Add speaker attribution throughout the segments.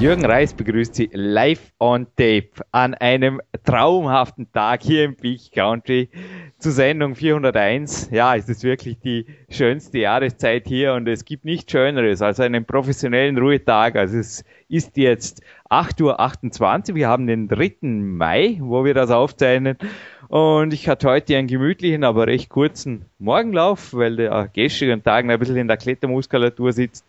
Speaker 1: Jürgen Reis begrüßt Sie live on tape an einem traumhaften Tag hier im Peak Country zur Sendung 401. Ja, es ist wirklich die schönste Jahreszeit hier und es gibt nichts Schöneres als einen professionellen Ruhetag. Also es ist jetzt 8.28 Uhr. Wir haben den 3. Mai, wo wir das aufzeichnen. Und ich hatte heute einen gemütlichen, aber recht kurzen Morgenlauf, weil der gestrige Tag ein bisschen in der Klettermuskulatur sitzt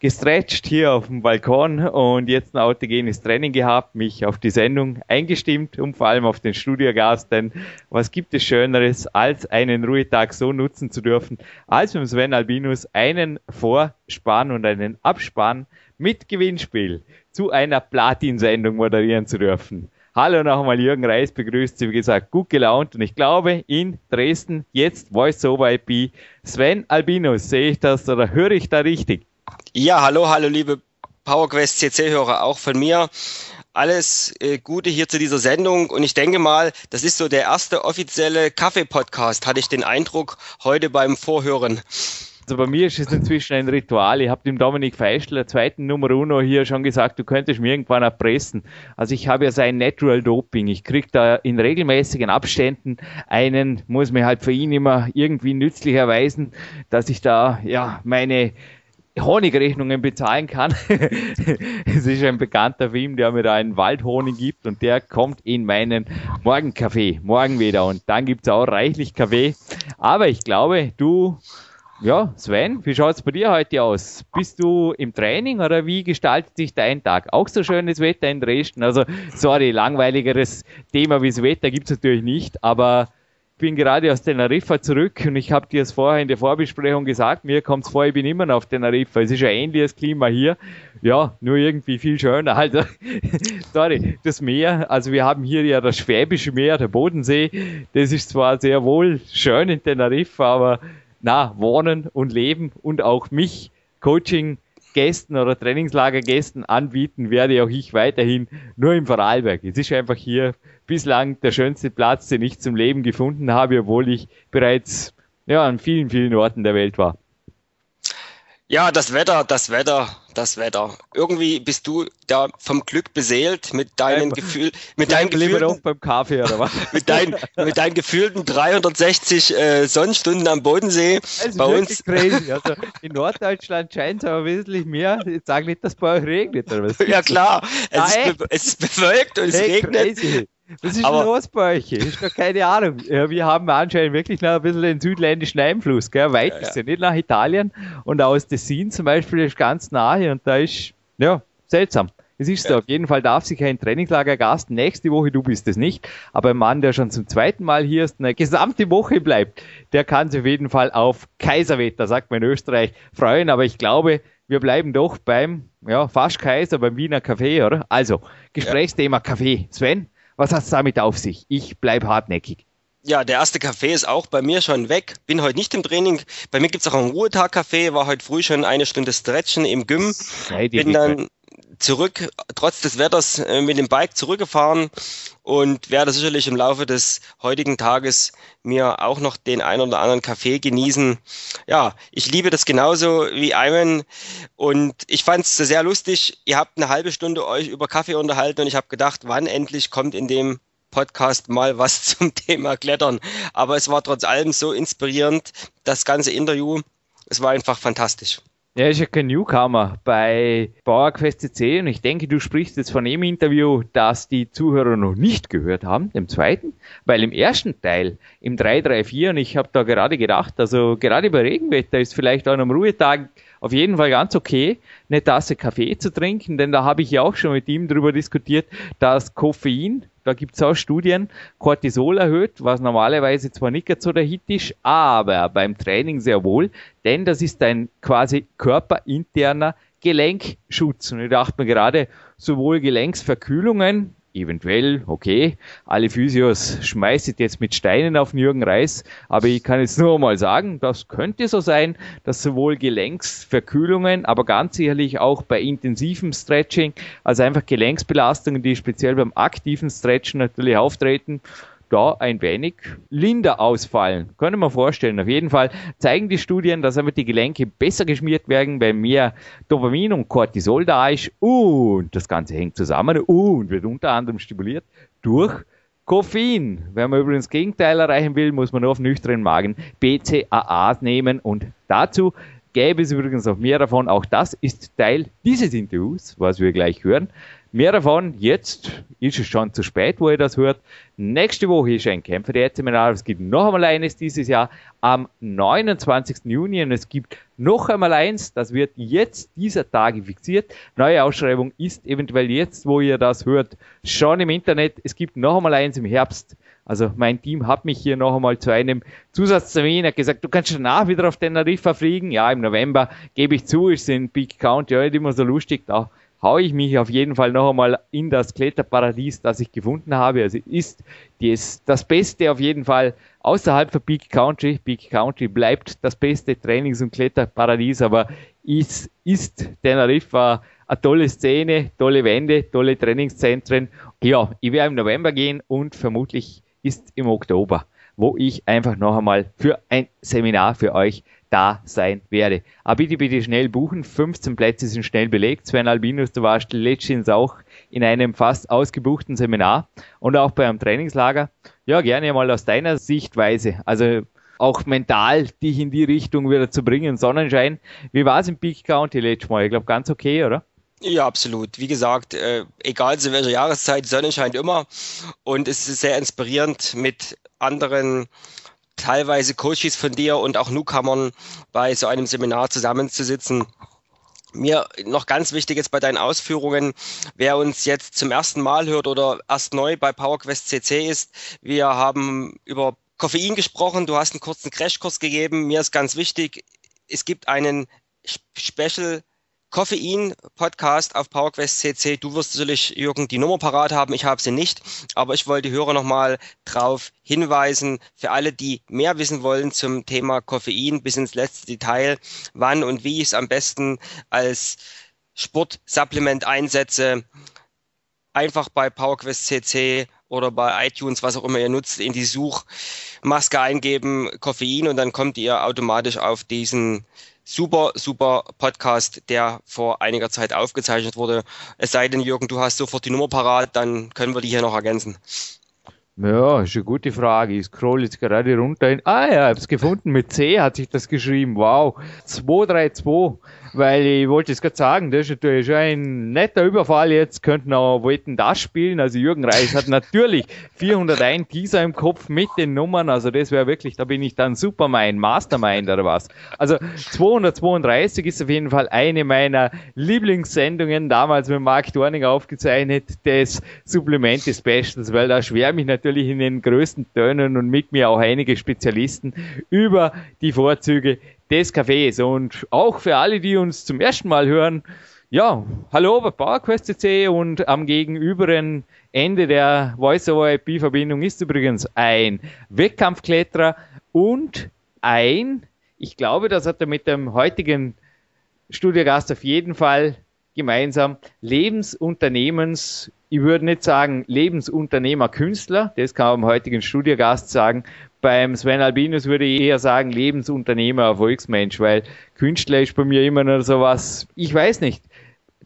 Speaker 1: gestretcht hier auf dem Balkon und jetzt ein autogenes Training gehabt, mich auf die Sendung eingestimmt und vor allem auf den Studiogast, denn was gibt es Schöneres, als einen Ruhetag so nutzen zu dürfen, als mit Sven Albinus einen Vorspann und einen Abspann mit Gewinnspiel zu einer Platin-Sendung moderieren zu dürfen. Hallo nochmal, Jürgen Reis begrüßt Sie, wie gesagt, gut gelaunt und ich glaube in Dresden jetzt Voice over IP Sven Albinus, sehe ich das oder höre ich da richtig?
Speaker 2: Ja, hallo, hallo, liebe PowerQuest CC-Hörer, auch von mir. Alles äh, Gute hier zu dieser Sendung und ich denke mal, das ist so der erste offizielle Kaffee-Podcast, hatte ich den Eindruck heute beim Vorhören.
Speaker 1: Also bei mir ist es inzwischen ein Ritual. Ich habe dem Dominik Feischl, der zweiten Nummer Uno, hier schon gesagt, du könntest mir irgendwann erpressen. Also ich habe ja sein Natural Doping. Ich kriege da in regelmäßigen Abständen einen, muss mir halt für ihn immer irgendwie nützlich erweisen, dass ich da ja meine Honigrechnungen bezahlen kann. es ist ein bekannter Film, der mir da einen Waldhonig gibt und der kommt in meinen Morgenkaffee, morgen wieder. Und dann gibt's auch reichlich Kaffee. Aber ich glaube, du, ja, Sven, wie schaut's bei dir heute aus? Bist du im Training oder wie gestaltet sich dein Tag? Auch so schönes Wetter in Dresden? Also, sorry, langweiligeres Thema wie das Wetter gibt's natürlich nicht, aber bin gerade aus Teneriffa zurück und ich habe dir es vorher in der Vorbesprechung gesagt, mir kommt es vor, ich bin immer noch auf Teneriffa. Es ist ein ähnliches Klima hier. Ja, nur irgendwie viel schöner. Also, sorry, das Meer, also wir haben hier ja das Schwäbische Meer, der Bodensee. Das ist zwar sehr wohl schön in Teneriffa, aber na, wohnen und leben und auch mich, Coaching, Gästen oder Trainingslagergästen anbieten, werde auch ich weiterhin nur im Vorarlberg. Es ist einfach hier bislang der schönste Platz, den ich zum Leben gefunden habe, obwohl ich bereits ja, an vielen, vielen Orten der Welt war.
Speaker 2: Ja, das Wetter, das Wetter, das Wetter. Irgendwie bist du da vom Glück beseelt mit deinen Gefühl, mit deinen
Speaker 1: Gefühlen beim Kaffee oder was?
Speaker 2: mit deinen, mit deinen gefühlten 360 äh, Sonnenstunden am Bodensee.
Speaker 1: Das bei uns. Crazy. Also in Norddeutschland scheint es aber wesentlich mehr. Ich sage nicht, dass bei euch regnet oder was?
Speaker 2: ja klar, es, ist, es ist bewölkt und hey, es regnet. Crazy.
Speaker 1: Was ist aber, denn los bei euch? Ist doch keine Ahnung. Ja, wir haben anscheinend wirklich noch ein bisschen den südländischen Einfluss, gell? Weit ja, ist ja nicht nach Italien und aus Tessin zum Beispiel ist ganz nahe und da ist, ja, seltsam. Es ist ja. so. Auf jeden Fall darf sich ein Trainingslagergast nächste Woche, du bist es nicht, aber ein Mann, der schon zum zweiten Mal hier ist, eine gesamte Woche bleibt, der kann sich auf jeden Fall auf Kaiserwetter, sagt man in Österreich, freuen. Aber ich glaube, wir bleiben doch beim, ja, fast Kaiser, beim Wiener Kaffee, oder? Also, Gesprächsthema ja. Kaffee. Sven, was hat es damit auf sich? Ich bleibe hartnäckig.
Speaker 2: Ja, der erste Kaffee ist auch bei mir schon weg. Bin heute nicht im Training. Bei mir gibt es auch einen Ruhetag-Kaffee. War heute früh schon eine Stunde Stretchen im Gym. Bin dann zurück, trotz des Wetters, äh, mit dem Bike zurückgefahren und werde sicherlich im Laufe des heutigen Tages mir auch noch den einen oder anderen Kaffee genießen. Ja, ich liebe das genauso wie Iman und ich fand es sehr lustig. Ihr habt eine halbe Stunde euch über Kaffee unterhalten und ich habe gedacht, wann endlich kommt in dem Podcast mal was zum Thema Klettern. Aber es war trotz allem so inspirierend, das ganze Interview. Es war einfach fantastisch.
Speaker 1: Er ist ja kein Newcomer bei PowerQuest CC und ich denke, du sprichst jetzt von dem Interview, das die Zuhörer noch nicht gehört haben, dem zweiten, weil im ersten Teil, im 334, und ich habe da gerade gedacht, also gerade bei Regenwetter ist vielleicht auch am Ruhetag auf jeden Fall ganz okay, eine Tasse Kaffee zu trinken, denn da habe ich ja auch schon mit ihm darüber diskutiert, dass Koffein da gibt es auch Studien, Cortisol erhöht, was normalerweise zwar nicht so der Hit ist, aber beim Training sehr wohl, denn das ist ein quasi körperinterner Gelenkschutz. Und ich dachte mir gerade, sowohl Gelenksverkühlungen eventuell, okay, alle Physios schmeißen jetzt mit Steinen auf Jürgen Reis, aber ich kann jetzt nur mal sagen, das könnte so sein, dass sowohl Gelenksverkühlungen, aber ganz sicherlich auch bei intensivem Stretching, also einfach Gelenksbelastungen, die speziell beim aktiven Stretchen natürlich auftreten, da ein wenig linder ausfallen. Können wir vorstellen. Auf jeden Fall zeigen die Studien, dass einfach die Gelenke besser geschmiert werden, weil mehr Dopamin und Cortisol da ist und das Ganze hängt zusammen und wird unter anderem stimuliert durch Koffein. Wenn man übrigens Gegenteil erreichen will, muss man nur auf nüchternen Magen BCAA nehmen und dazu gäbe es übrigens noch mehr davon. Auch das ist Teil dieses Interviews, was wir gleich hören. Mehr davon jetzt ist es schon zu spät, wo ihr das hört. Nächste Woche ist ein Kämpfer der Seminar. Es gibt noch einmal eines dieses Jahr am 29. Juni und es gibt noch einmal eins. Das wird jetzt dieser Tage fixiert. Neue Ausschreibung ist eventuell jetzt, wo ihr das hört, schon im Internet. Es gibt noch einmal eins im Herbst. Also mein Team hat mich hier noch einmal zu einem Zusatztermin hat gesagt, du kannst danach wieder auf Teneriffa fliegen. Ja, im November gebe ich zu, ist in Big Count ja nicht immer so lustig. Da haue ich mich auf jeden Fall noch einmal in das Kletterparadies, das ich gefunden habe. Also ist dies, das Beste auf jeden Fall außerhalb von Peak Country. Peak Country bleibt das beste Trainings- und Kletterparadies, aber ist, ist Teneriffa eine tolle Szene, tolle Wände, tolle Trainingszentren. Ja, ich werde im November gehen und vermutlich ist im Oktober, wo ich einfach noch einmal für ein Seminar für euch da sein werde. Aber bitte, bitte schnell buchen. 15 Plätze sind schnell belegt. Sven Albinus, du warst letztens auch in einem fast ausgebuchten Seminar und auch bei einem Trainingslager. Ja, gerne mal aus deiner Sichtweise. Also auch mental dich in die Richtung wieder zu bringen. Sonnenschein. Wie war es im Peak County letztes Mal? Ich glaube, ganz okay, oder?
Speaker 2: Ja, absolut. Wie gesagt, äh, egal zu welcher Jahreszeit, Sonne scheint immer und es ist sehr inspirierend mit anderen teilweise Coaches von dir und auch Newcomern bei so einem Seminar zusammenzusitzen. Mir noch ganz wichtig jetzt bei deinen Ausführungen, wer uns jetzt zum ersten Mal hört oder erst neu bei PowerQuest CC ist, wir haben über Koffein gesprochen, du hast einen kurzen Crashkurs gegeben. Mir ist ganz wichtig, es gibt einen Special Koffein-Podcast auf PowerQuest CC. Du wirst natürlich, Jürgen, die Nummer parat haben. Ich habe sie nicht. Aber ich wollte die Hörer nochmal drauf hinweisen, für alle, die mehr wissen wollen zum Thema Koffein bis ins letzte Detail, wann und wie ich es am besten als Sportsupplement einsetze. Einfach bei PowerQuest CC oder bei iTunes, was auch immer ihr nutzt, in die Suchmaske eingeben, Koffein und dann kommt ihr automatisch auf diesen super, super Podcast, der vor einiger Zeit aufgezeichnet wurde. Es sei denn, Jürgen, du hast sofort die Nummer parat, dann können wir die hier noch ergänzen.
Speaker 1: Ja, ist eine gute Frage. Ich scroll jetzt gerade runter. ah ja, ich habe es gefunden. Mit C hat sich das geschrieben. Wow. 232 weil ich wollte es gerade sagen, das ist natürlich schon ein netter Überfall. Jetzt könnten auch wollten das spielen. Also Jürgen Reis hat natürlich 401 Teaser im Kopf mit den Nummern. Also das wäre wirklich, da bin ich dann Supermind, Mastermind oder was. Also 232 ist auf jeden Fall eine meiner Lieblingssendungen, damals mit Mark Dorning aufgezeichnet, des Supplemente Specials, weil da schwärme ich natürlich in den größten Tönen und mit mir auch einige Spezialisten über die Vorzüge des Cafés. Und auch für alle, die uns zum ersten Mal hören, ja, hallo bei PowerQuest.cc und am gegenüberen Ende der Voice-over-IP-Verbindung ist übrigens ein Wettkampfkletterer und ein, ich glaube, das hat er mit dem heutigen Studiogast auf jeden Fall gemeinsam, Lebensunternehmens, ich würde nicht sagen Lebensunternehmer Künstler, das kann man beim heutigen Studiogast sagen, beim Sven Albinus würde ich eher sagen Lebensunternehmer, Erfolgsmensch, weil Künstler ist bei mir immer nur so was, ich weiß nicht.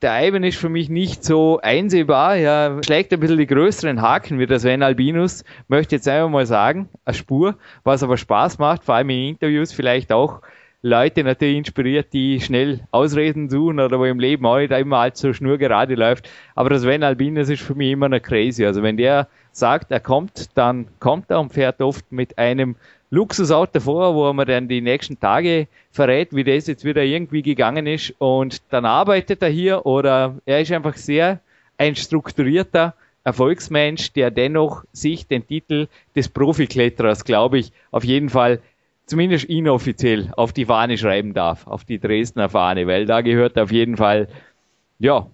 Speaker 1: Der Ivan ist für mich nicht so einsehbar, ja, schlägt ein bisschen die größeren Haken wie der Sven Albinus, möchte jetzt einfach mal sagen, eine Spur, was aber Spaß macht, vor allem in Interviews vielleicht auch Leute natürlich inspiriert, die schnell Ausreden suchen oder wo im Leben auch nicht immer allzu schnurgerade läuft. Aber das Sven Albinus ist für mich immer noch crazy. Also wenn der sagt, er kommt, dann kommt er und fährt oft mit einem Luxusauto vor, wo man dann die nächsten Tage verrät, wie das jetzt wieder irgendwie gegangen ist. Und dann arbeitet er hier oder er ist einfach sehr ein strukturierter Erfolgsmensch, der dennoch sich den Titel des Profikletterers, glaube ich, auf jeden Fall zumindest inoffiziell auf die Fahne schreiben darf, auf die Dresdner Fahne, weil da gehört auf jeden Fall, ja,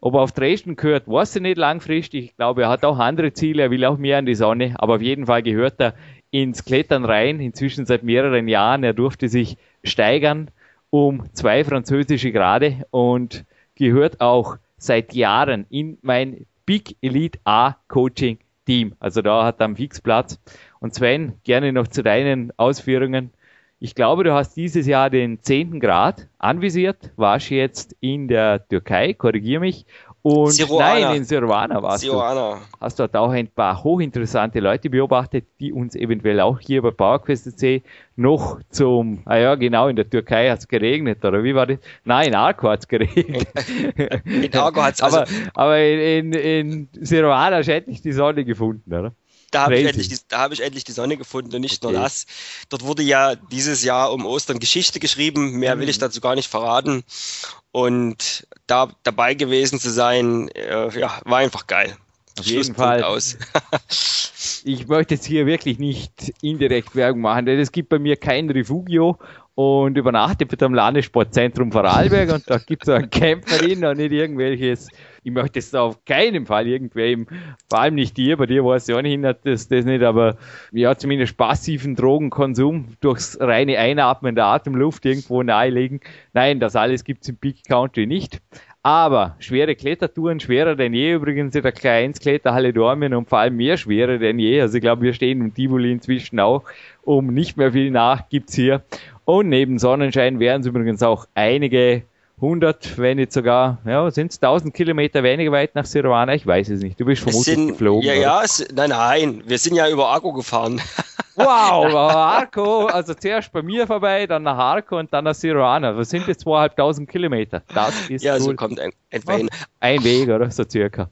Speaker 1: Ob er auf Dresden gehört, weiß ich nicht langfristig. Ich glaube, er hat auch andere Ziele, er will auch mehr an die Sonne, aber auf jeden Fall gehört er ins Klettern rein, inzwischen seit mehreren Jahren. Er durfte sich steigern um zwei französische Grade und gehört auch seit Jahren in mein Big Elite A Coaching Team. Also da hat er einen Fixplatz. Und Sven, gerne noch zu deinen Ausführungen. Ich glaube, du hast dieses Jahr den 10. Grad anvisiert, warst jetzt in der Türkei, korrigier mich, und Siruana. nein, in Sirwana warst Siruana. du. Hast dort auch ein paar hochinteressante Leute beobachtet, die uns eventuell auch hier bei PowerQuest C noch zum, ah ja, genau, in der Türkei hat es geregnet, oder wie war das? Nein, in Arco hat es geregnet. In Arco hat es also. Aber, aber in, in, in Siruana hast du endlich die Sonne gefunden, oder?
Speaker 2: Da habe ich, endlich die, hab ich endlich die Sonne gefunden und nicht okay. nur das. Dort wurde ja dieses Jahr um Ostern Geschichte geschrieben. Mehr will ich mhm. dazu gar nicht verraten. Und da dabei gewesen zu sein, äh, ja, war einfach geil.
Speaker 1: Auf jeden Fall. Aus. ich möchte jetzt hier wirklich nicht indirekt Werbung machen, denn es gibt bei mir kein Refugio und übernachte bitte am Landessportzentrum Vorarlberg und da gibt es einen Camperin und nicht irgendwelches ich möchte es auf keinen Fall irgendwem, vor allem nicht dir, bei dir weiß ich auch nicht, das, das nicht, aber ja, zumindest passiven Drogenkonsum durchs reine Einatmen der Atemluft irgendwo nahelegen. Nein, das alles gibt es im Peak Country nicht. Aber schwere Klettertouren, schwerer denn je übrigens in der K1 Kletterhalle Dormien und vor allem mehr schwerer denn je. Also ich glaube, wir stehen im Tivoli inzwischen auch um nicht mehr viel nach gibt's hier. Und neben Sonnenschein werden es übrigens auch einige 100, wenn nicht sogar, ja, sind es 1000 Kilometer weniger weit nach Sirwana? Ich weiß es nicht. Du bist vermutlich
Speaker 2: sind,
Speaker 1: geflogen.
Speaker 2: Ja, oder? ja, es, nein, nein, wir sind ja über Arco gefahren.
Speaker 1: Wow, Arco, also zuerst bei mir vorbei, dann nach Arco und dann nach Sirwana. Was sind jetzt zweieinhalbtausend Kilometer?
Speaker 2: Das ist Ja, cool. so kommt ein, etwa hin.
Speaker 1: Ein Weg, oder? So circa.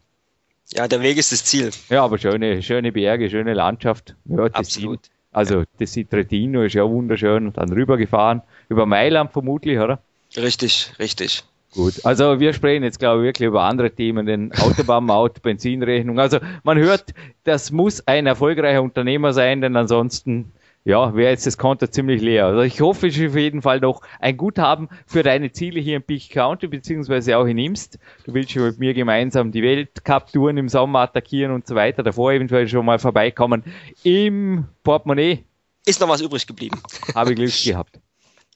Speaker 2: Ja, der Weg ist das Ziel.
Speaker 1: Ja, aber schöne, schöne Berge, schöne Landschaft. Ja,
Speaker 2: Absolut.
Speaker 1: Also, das Citretino ist ja wunderschön und dann rübergefahren. Über Mailand vermutlich, oder?
Speaker 2: Richtig, richtig.
Speaker 1: Gut, also wir sprechen jetzt, glaube ich, wirklich über andere Themen, den Autobahnmaut, Benzinrechnung. Also man hört, das muss ein erfolgreicher Unternehmer sein, denn ansonsten, ja, wäre jetzt das Konto ziemlich leer. Also ich hoffe, es ist auf jeden Fall noch ein Guthaben für deine Ziele hier im Peak County, beziehungsweise auch in Imst. Du willst schon mit mir gemeinsam die Weltcup-Touren im Sommer attackieren und so weiter. Davor eventuell schon mal vorbeikommen. Im Portemonnaie.
Speaker 2: Ist noch was übrig geblieben.
Speaker 1: Habe ich Glück gehabt.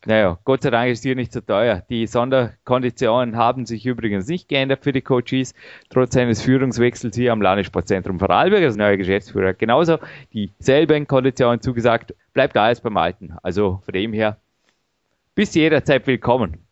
Speaker 1: Naja, Gott sei Dank ist hier nicht so teuer. Die Sonderkonditionen haben sich übrigens nicht geändert für die Coaches, trotz eines Führungswechsels hier am Landessportzentrum Vorarlberg, als neuer Geschäftsführer. Genauso dieselben Konditionen zugesagt, bleibt alles beim Alten. Also von dem her, bis jederzeit willkommen.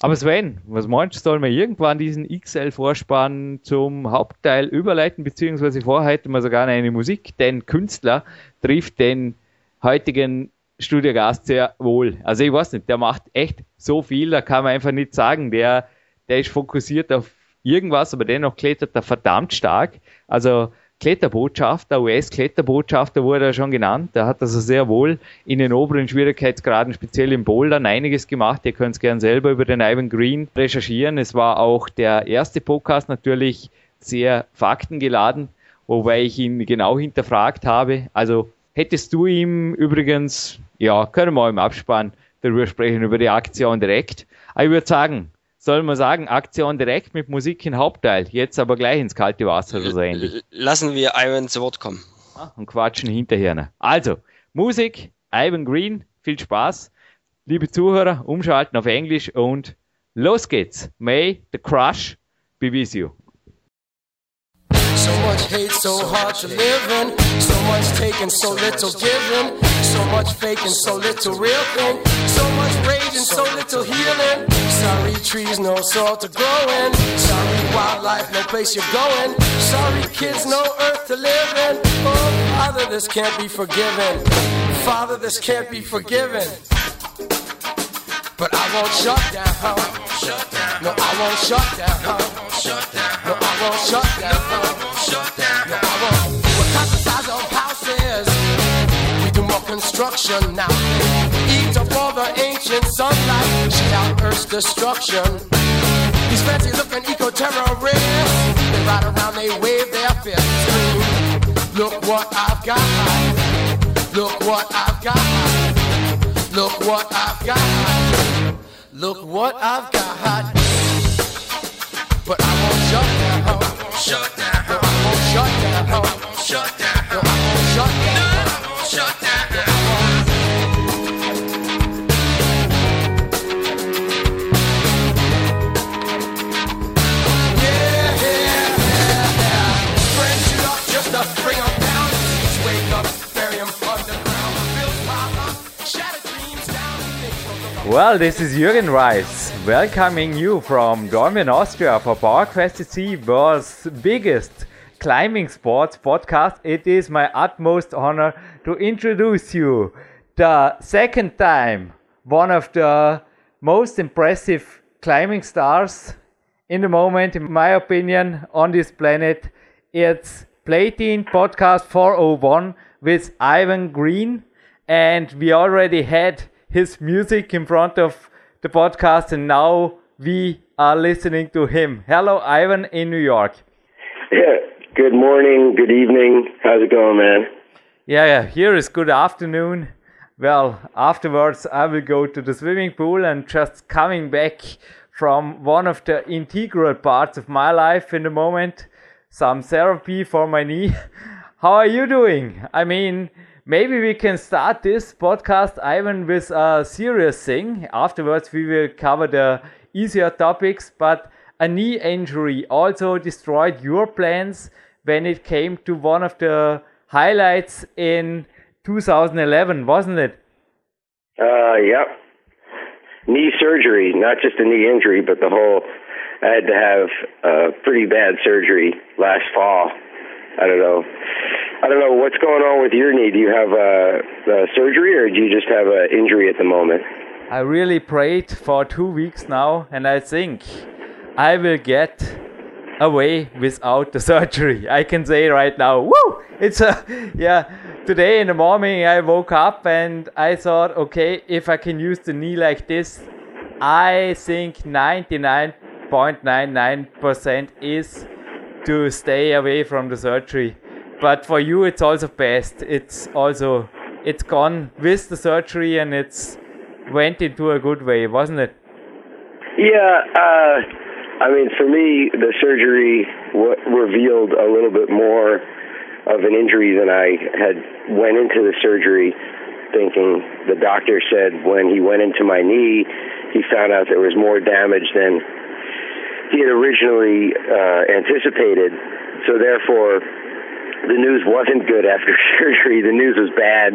Speaker 1: Aber Sven, was meinst du, sollen wir irgendwann diesen XL-Vorspann zum Hauptteil überleiten, beziehungsweise vorher hätten wir sogar eine Musik, denn Künstler trifft den heutigen Studiogast sehr wohl. Also ich weiß nicht, der macht echt so viel, da kann man einfach nicht sagen, der, der ist fokussiert auf irgendwas, aber dennoch klettert er verdammt stark. Also Kletterbotschafter, US-Kletterbotschafter wurde er schon genannt. Der hat also sehr wohl in den oberen Schwierigkeitsgraden, speziell im Bouldern, einiges gemacht. Ihr könnt es gern selber über den Ivan Green recherchieren. Es war auch der erste Podcast natürlich sehr faktengeladen, wobei ich ihn genau hinterfragt habe. Also hättest du ihm übrigens ja, können wir im Abspann darüber sprechen, über die Aktion direkt. Aber ich würde sagen, soll man sagen, Aktion direkt mit Musik in Hauptteil, jetzt aber gleich ins kalte Wasser oder so ähnlich.
Speaker 2: Lassen wir Ivan zu Wort kommen.
Speaker 1: Ah, und quatschen hinterher. Also, Musik, Ivan Green, viel Spaß. Liebe Zuhörer, umschalten auf Englisch und los geht's. May the crush be with you.
Speaker 3: So much hate, so hard to live in. So much taken, so little given. So much faking, so little real thing. So much rage and so little healing. Sorry trees, no soil to grow in. Sorry wildlife, no place you're going. Sorry kids, no earth to live in. Oh, Father, this can't be forgiven. Father, this can't be forgiven. But I won't shut down. Shut down. No, I won't shut down. Shut down. No, I won't shut down. No, I won't. We're cut the size of houses. We do more construction now. Eat up all the ancient sunlight. Shit out Earth's destruction. These fancy looking eco terrorists. They ride around, they wave their fists. Look what I've got. Look what I've got. Look what I've got. Look what I've got. but I won't shut down. Shut down. I won't shut down. Shut down.
Speaker 1: Well, this is Jürgen Reis, welcoming you from Dornbirn, Austria for PowerQuest CC World's biggest climbing sports podcast. It is my utmost honor to introduce you the second time one of the most impressive climbing stars in the moment, in my opinion, on this planet. It's Platin Podcast 401 with Ivan Greene, and we already had his music in front of the podcast, and now we are listening to him. Hello, Ivan in New York.
Speaker 4: Yeah. Good morning. Good evening. How's it going, man?
Speaker 1: Yeah, yeah, here is good afternoon. Well, afterwards, I will go to the swimming pool and just coming back from one of the integral parts of my life in the moment, some therapy for my knee. How are you doing? I mean, maybe we can start this podcast, Ivan, with a serious thing. Afterwards, we will cover the easier topics, but a knee injury also destroyed your plans when it came to one of the highlights in 2011, wasn't it?
Speaker 4: Uh, yep. Knee surgery, not just a knee injury, but the whole. I had to have a pretty bad surgery last fall. I don't know. I don't know what's going on with your knee. Do you have a, a surgery, or do you just have an injury at the moment?
Speaker 1: I really prayed for two weeks now, and I think I will get away without the surgery. I can say right now, woo! It's a yeah. Today in the morning, I woke up and I thought, okay, if I can use the knee like this, I think 99.99% is to stay away from the surgery. But for you, it's also best. It's also it's gone with the surgery and it's went into a good way, wasn't it?
Speaker 4: Yeah. Uh, I mean, for me, the surgery revealed a little bit more of an injury than I had went into the surgery thinking. The doctor said when he went into my knee, he found out there was more damage than he had originally uh, anticipated. So therefore, the news wasn't good after surgery. The news was bad.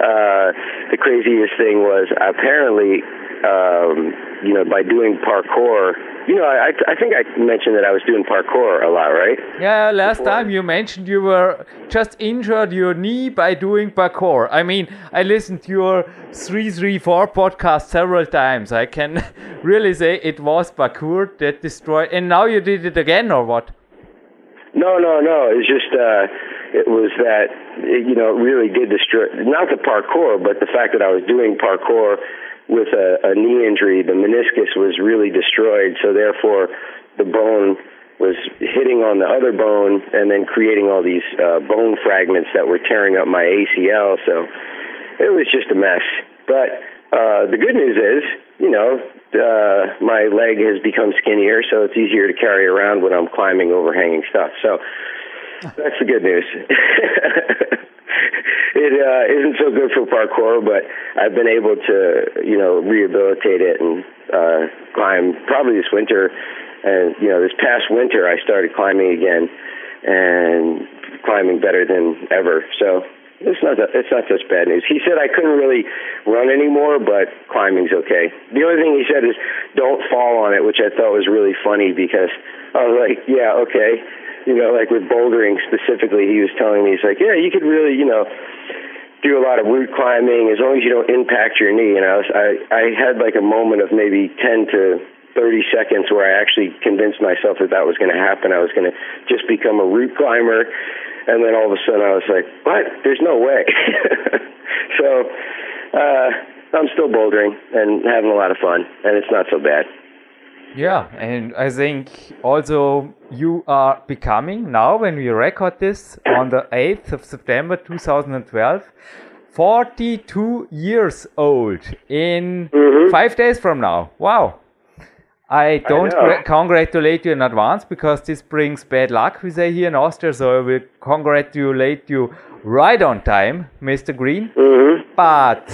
Speaker 4: Uh, the craziest thing was apparently, um, you know, by doing parkour. You know, I, I think I mentioned that I was doing parkour a lot, right?
Speaker 1: Yeah, last time you mentioned you were just injured your knee by doing parkour. I mean, I listened to your 334 podcast several times. I can really say it was parkour that destroyed. And now you did it again, or what?
Speaker 4: No, no, no. It's just uh, it was that it, you know it really did destroy not the parkour, but the fact that I was doing parkour with a, a knee injury. The meniscus was really destroyed, so therefore the bone was hitting on the other bone and then creating all these uh, bone fragments that were tearing up my ACL. So it was just a mess. But uh, the good news is, you know, uh, my leg has become skinnier, so it's easier to carry around when I'm climbing overhanging stuff. So that's the good news. it uh, isn't so good for parkour, but I've been able to, you know, rehabilitate it and uh, climb probably this winter. And you know, this past winter I started climbing again, and climbing better than ever. So it's not it's not such bad news. He said I couldn't really run anymore, but climbing's okay. The only thing he said is don't fall on it, which I thought was really funny because I was like, yeah, okay. You know, like with bouldering specifically, he was telling me he's like, yeah, you could really, you know, do a lot of route climbing as long as you don't impact your knee. And I was I I had like a moment of maybe ten to 30 seconds where I actually convinced myself that that was going to happen. I was going to just become a route climber. And then all of a sudden I was like, what? There's no way. so, uh, I'm still bouldering and having a lot of fun and it's not so bad.
Speaker 1: Yeah, and I think also you are becoming now when we record this on the 8th of September 2012 42 years old in
Speaker 4: Mhm.
Speaker 1: 5 days from now. Wow. I don't I congratulate you in advance because this brings bad luck, we say here in Austria. So I will congratulate you right on time, Mr. Greene.
Speaker 4: Mm-hmm.
Speaker 1: But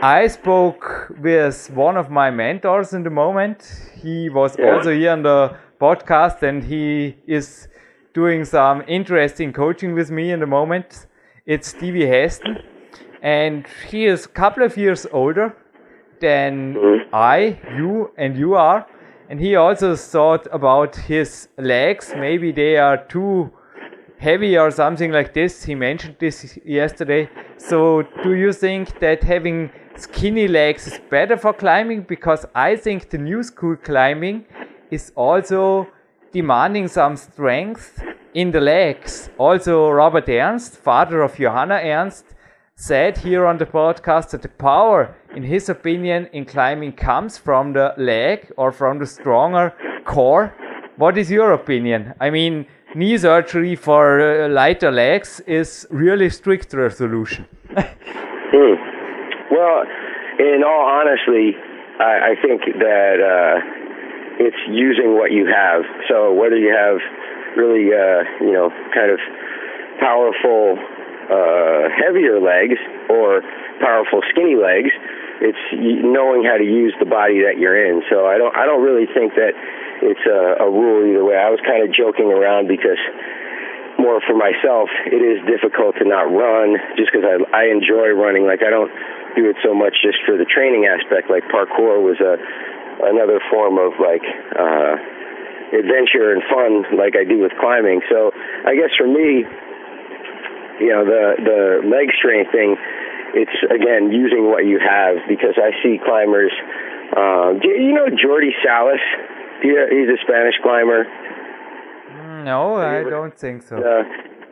Speaker 1: I spoke with one of my mentors in the moment. He was yeah. also here on the podcast and he is doing some interesting coaching with me in the moment. It's Stevie Heston and he is a couple of years older than mm-hmm. I, you, and you are. And he also thought about his legs. Maybe they are too heavy or something like this. He mentioned this yesterday. So, do you think that having skinny legs is better for climbing? Because I think the new school climbing is also demanding some strength in the legs. Also, Robert Ernst, father of Johanna Ernst, said here on the podcast that the power, in his opinion, in climbing comes from the leg or from the stronger core. What is your opinion? I mean, knee surgery for uh, lighter legs is really stricter solution.
Speaker 4: hmm. Well, in all honesty, I, I think that uh, it's using what you have. So whether you have really, uh, you know, kind of powerful uh, heavier legs or powerful skinny legs. It's knowing how to use the body that you're in. So I don't I don't really think that it's a, a rule either way. I was kind of joking around because more for myself, it is difficult to not run just because I I enjoy running. Like I don't do it so much just for the training aspect. Like parkour was a another form of like uh, adventure and fun, like I do with climbing. So I guess for me, you know the the leg strength thing it's again using what you have because I see climbers um, do you know Jordi Salas? He's a Spanish climber.
Speaker 1: Mm, no I don't think so.
Speaker 4: uh,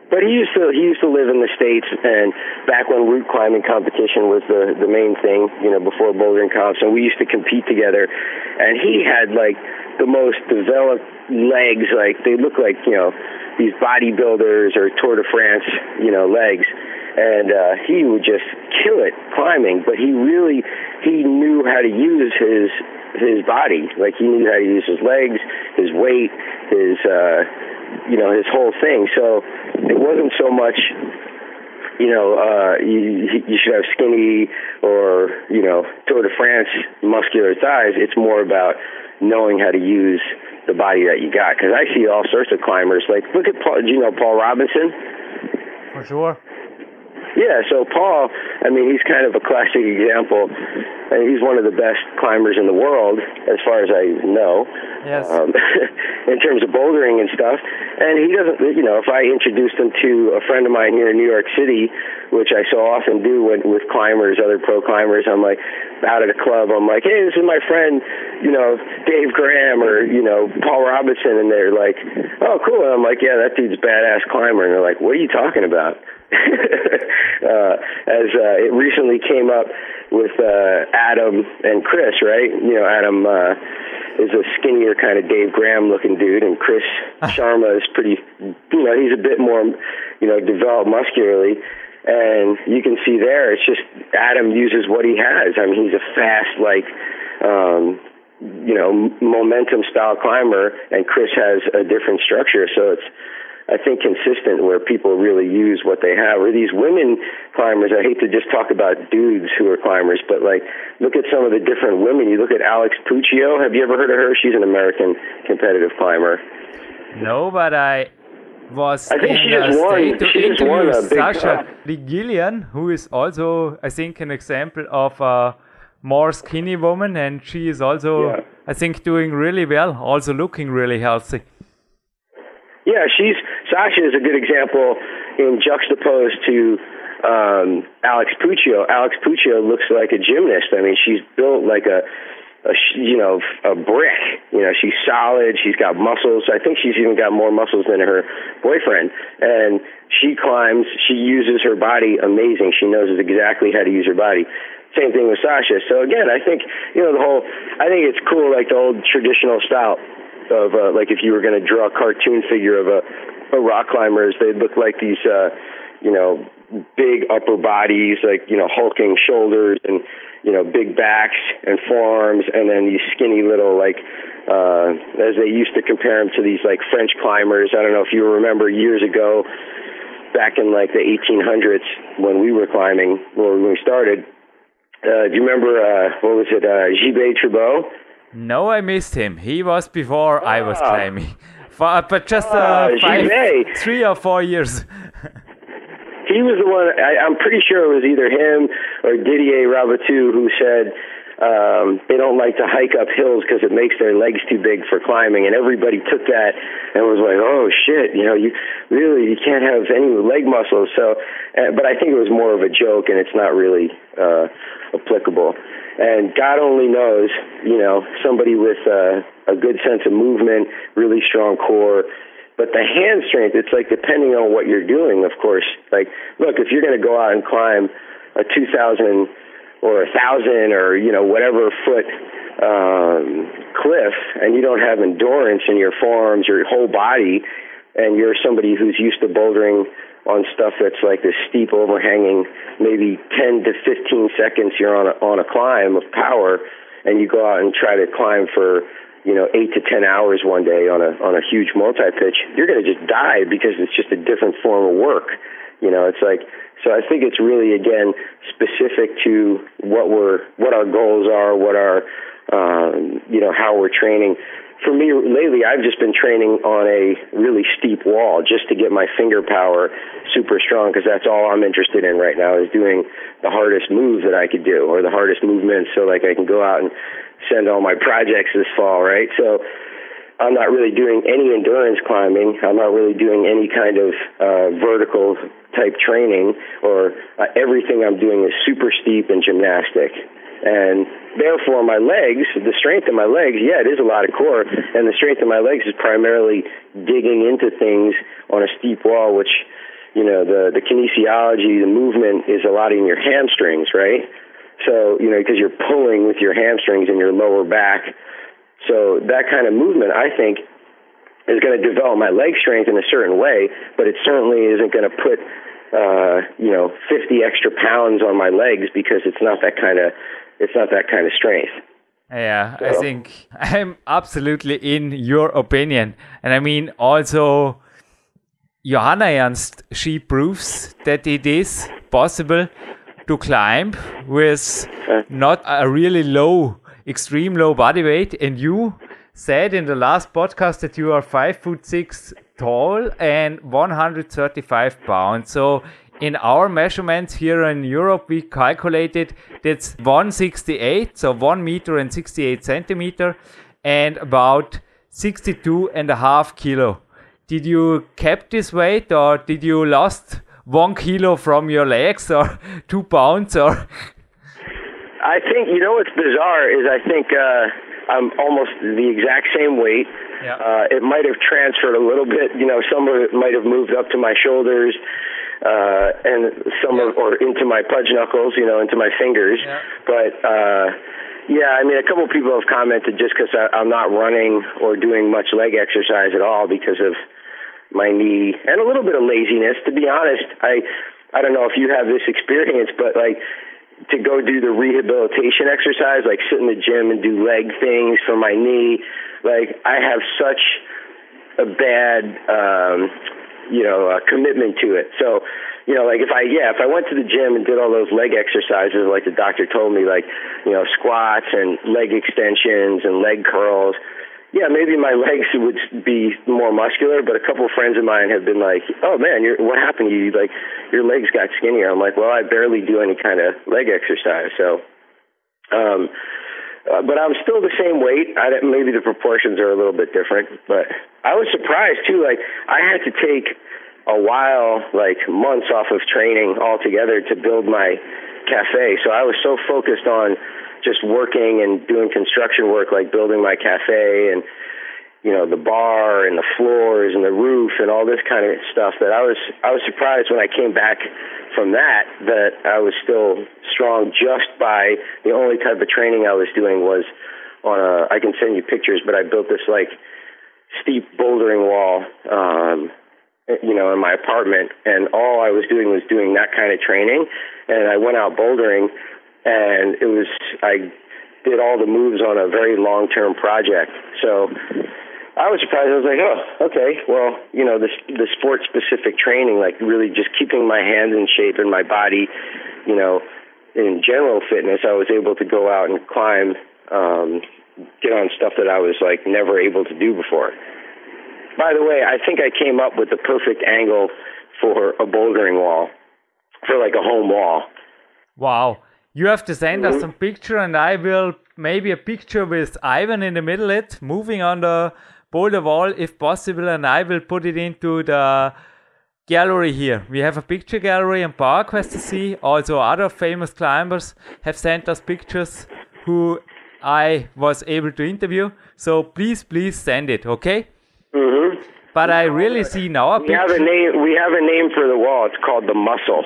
Speaker 4: but he used to he used to live in the states and back when route climbing competition was the the main thing you know before bouldering comps and we used to compete together and he had like the most developed legs like they look like you know these bodybuilders or Tour de France, you know, legs. And uh, he would just kill it climbing, but he really he knew how to use his his body. Like he knew how to use his legs, his weight, his uh, you know his whole thing. So it wasn't so much you know, uh, you, you should have skinny or, you know, Tour de France muscular thighs. It's more about knowing how to use the body that you got. Because I see all sorts of climbers. Like, look at Paul. You know Paul Robinson?
Speaker 1: For sure.
Speaker 4: Yeah, so Paul, I mean, he's kind of a classic example. And he's one of the best climbers in the world, as far as I know.
Speaker 1: Yes. Um,
Speaker 4: in terms of bouldering and stuff. And he doesn't, you know, if I introduced him to a friend of mine here in New York City, which I so often do with, with climbers, other pro climbers, I'm like, out at a club, I'm like, hey, this is my friend, you know, Dave Graham or, you know, Paul Robinson. And they're like, oh, cool. And I'm like, yeah, that dude's a badass climber. And they're like, what are you talking about? uh, as uh, it recently came up with uh, Adam and Chris, right? You know, Adam uh, is a skinnier kind of Dave Graham looking dude, and Chris Sharma is pretty, you know, he's a bit more, you know, developed muscularly. And you can see there, it's just Adam uses what he has. I mean, he's a fast, like, um, you know, momentum style climber, and Chris has a different structure. So it's I think, consistent where people really use what they have. Or these women climbers, I hate to just talk about dudes who are climbers, but like look at some of the different women. You look at Alex Puccio. Have you ever heard of her? She's an American competitive climber.
Speaker 1: No, but I was
Speaker 4: I think
Speaker 1: in
Speaker 4: she just won. She just won a big
Speaker 1: Sasha DiGiulian, who is also, I think, an example of a more skinny woman, and she is also, yeah. I think, doing really well, also looking really healthy.
Speaker 4: Yeah, she's Sasha is a good example in juxtaposed to um, Alex Puccio. Alex Puccio looks like a gymnast. I mean, she's built like a, a you know a brick. You know, she's solid. She's got muscles. I think she's even got more muscles than her boyfriend. And she climbs. She uses her body amazing. She knows exactly how to use her body. Same thing with Sasha. So again, I think you know the whole. I think it's cool, like the old traditional style of uh, like if you were going to draw a cartoon figure of a, a rock climbers, they'd look like these, uh, you know, big upper bodies, like you know hulking shoulders and you know big backs and forearms, and then these skinny little like uh, as they used to compare them to these like French climbers. I don't know if you remember years ago, back in like the 1800s when we were climbing, or when we started. Uh, do you remember uh, what was it, uh, Gilbert Tribout?
Speaker 1: No, I missed him. He was before I was ah. climbing, For, but just uh, ah, five, three or four years.
Speaker 4: he was the one. I, I'm pretty sure it was either him or Didier Raboutou who said um, they don't like to hike up hills because it makes their legs too big for climbing. And everybody took that and was like, "Oh shit, you know, you really you can't have any leg muscles." So, uh, but I think it was more of a joke, and it's not really uh, applicable. And God only knows, you know, somebody with uh, a good sense of movement, really strong core. But the hand strength, it's like depending on what you're doing, of course. Like, look, if you're going to go out and climb a 2,000 or a thousand or you know whatever foot um, cliff, and you don't have endurance in your forearms, your whole body, and you're somebody who's used to bouldering on stuff that's like this steep overhanging, maybe 10 to 15 seconds you're on a, on a climb of power, and you go out and try to climb for you know eight to ten hours one day on a on a huge multi pitch, you're going to just die because it's just a different form of work. You know, it's like so I think it's really again specific to what we're what our goals are, what our um, you know how we're training. For me lately, I've just been training on a really steep wall just to get my finger power super strong because that's all I'm interested in right now is doing the hardest moves that I could do or the hardest movements so like I can go out and send all my projects this fall, right? So I'm not really doing any endurance climbing. I'm not really doing any kind of uh, vertical type training, or uh, everything I'm doing is super steep and gymnastic. And therefore, my legs, the strength of my legs, yeah, it is a lot of core, and the strength of my legs is primarily digging into things on a steep wall, which, you know, the the kinesiology, the movement is a lot in your hamstrings, right? So, you know, because you're pulling with your hamstrings and your lower back so that kind of movement, I think, is going to develop my leg strength in a certain way, but it certainly isn't going to put uh, you know 50 extra pounds on my legs because it's not that kind of it's not that kind of strength.
Speaker 1: Yeah, so. I think I'm absolutely in your opinion, and I mean also. Johanna Ernst, she proves that it is possible to climb with not a really low extreme low body weight, and you said in the last podcast that you are five foot six tall and 135 pounds. So in our measurements here in Europe, we calculated that's 168, so one meter and 68 centimeter, and about 62 and a half kilo. Did you kept this weight, or did you lost one kilo from your legs, or two pounds, or
Speaker 4: I think you know what's bizarre is I think uh, I'm almost the exact same weight. Yeah. Uh, it might have transferred a little bit. You know, some of it might have moved up to my shoulders, uh, and some yeah. of or into my pudge knuckles. You know, into my fingers. Yeah. But uh, yeah, I mean, a couple of people have commented just because I'm not running or doing much leg exercise at all because of my knee and a little bit of laziness. To be honest, I I don't know if you have this experience, but like to go do the rehabilitation exercise, like sit in the gym and do leg things for my knee. Like I have such a bad, um, you know, uh, commitment to it. So, you know, like if I, yeah, if I went to the gym and did all those leg exercises, like the doctor told me, like, you know, squats and leg extensions and leg curls, yeah, maybe my legs would be more muscular, but a couple of friends of mine have been like, "Oh man, you're, what happened? To you like your legs got skinnier." I'm like, "Well, I barely do any kind of leg exercise." So, um, uh, but I'm still the same weight. I maybe the proportions are a little bit different, but I was surprised too. Like I had to take a while, like months off of training altogether to build my cafe. So I was so focused on just working and doing construction work, like building my cafe and you know the bar and the floors and the roof and all this kind of stuff that I was I was surprised when I came back from that that I was still strong just by the only type of training I was doing was on a I can send you pictures but I built this like steep bouldering wall um you know, in my apartment, and all I was doing was doing that kind of training. And I went out bouldering, and it was I did all the moves on a very long term project. So I was surprised. I was like, oh, okay. Well, you know, the the sport specific training, like really just keeping my hands in shape and my body, you know, in general fitness, I was able to go out and climb, um, get on stuff that I was like never able to do before. By the way, I think I came up with the perfect angle for a bouldering wall, for like a home wall.
Speaker 1: Wow. You have to send mm-hmm. us some picture, and I will maybe a picture with Ivan in the middle, it moving on the boulder wall if possible, and I will put it into the gallery here. We have a picture gallery on PowerQuest to see. Also, other famous climbers have sent us pictures who I was able to interview. So please, please send it, okay?
Speaker 4: Mm-hmm.
Speaker 1: But I really see now a
Speaker 4: we have a name. We have a name for the wall. It's called the muscle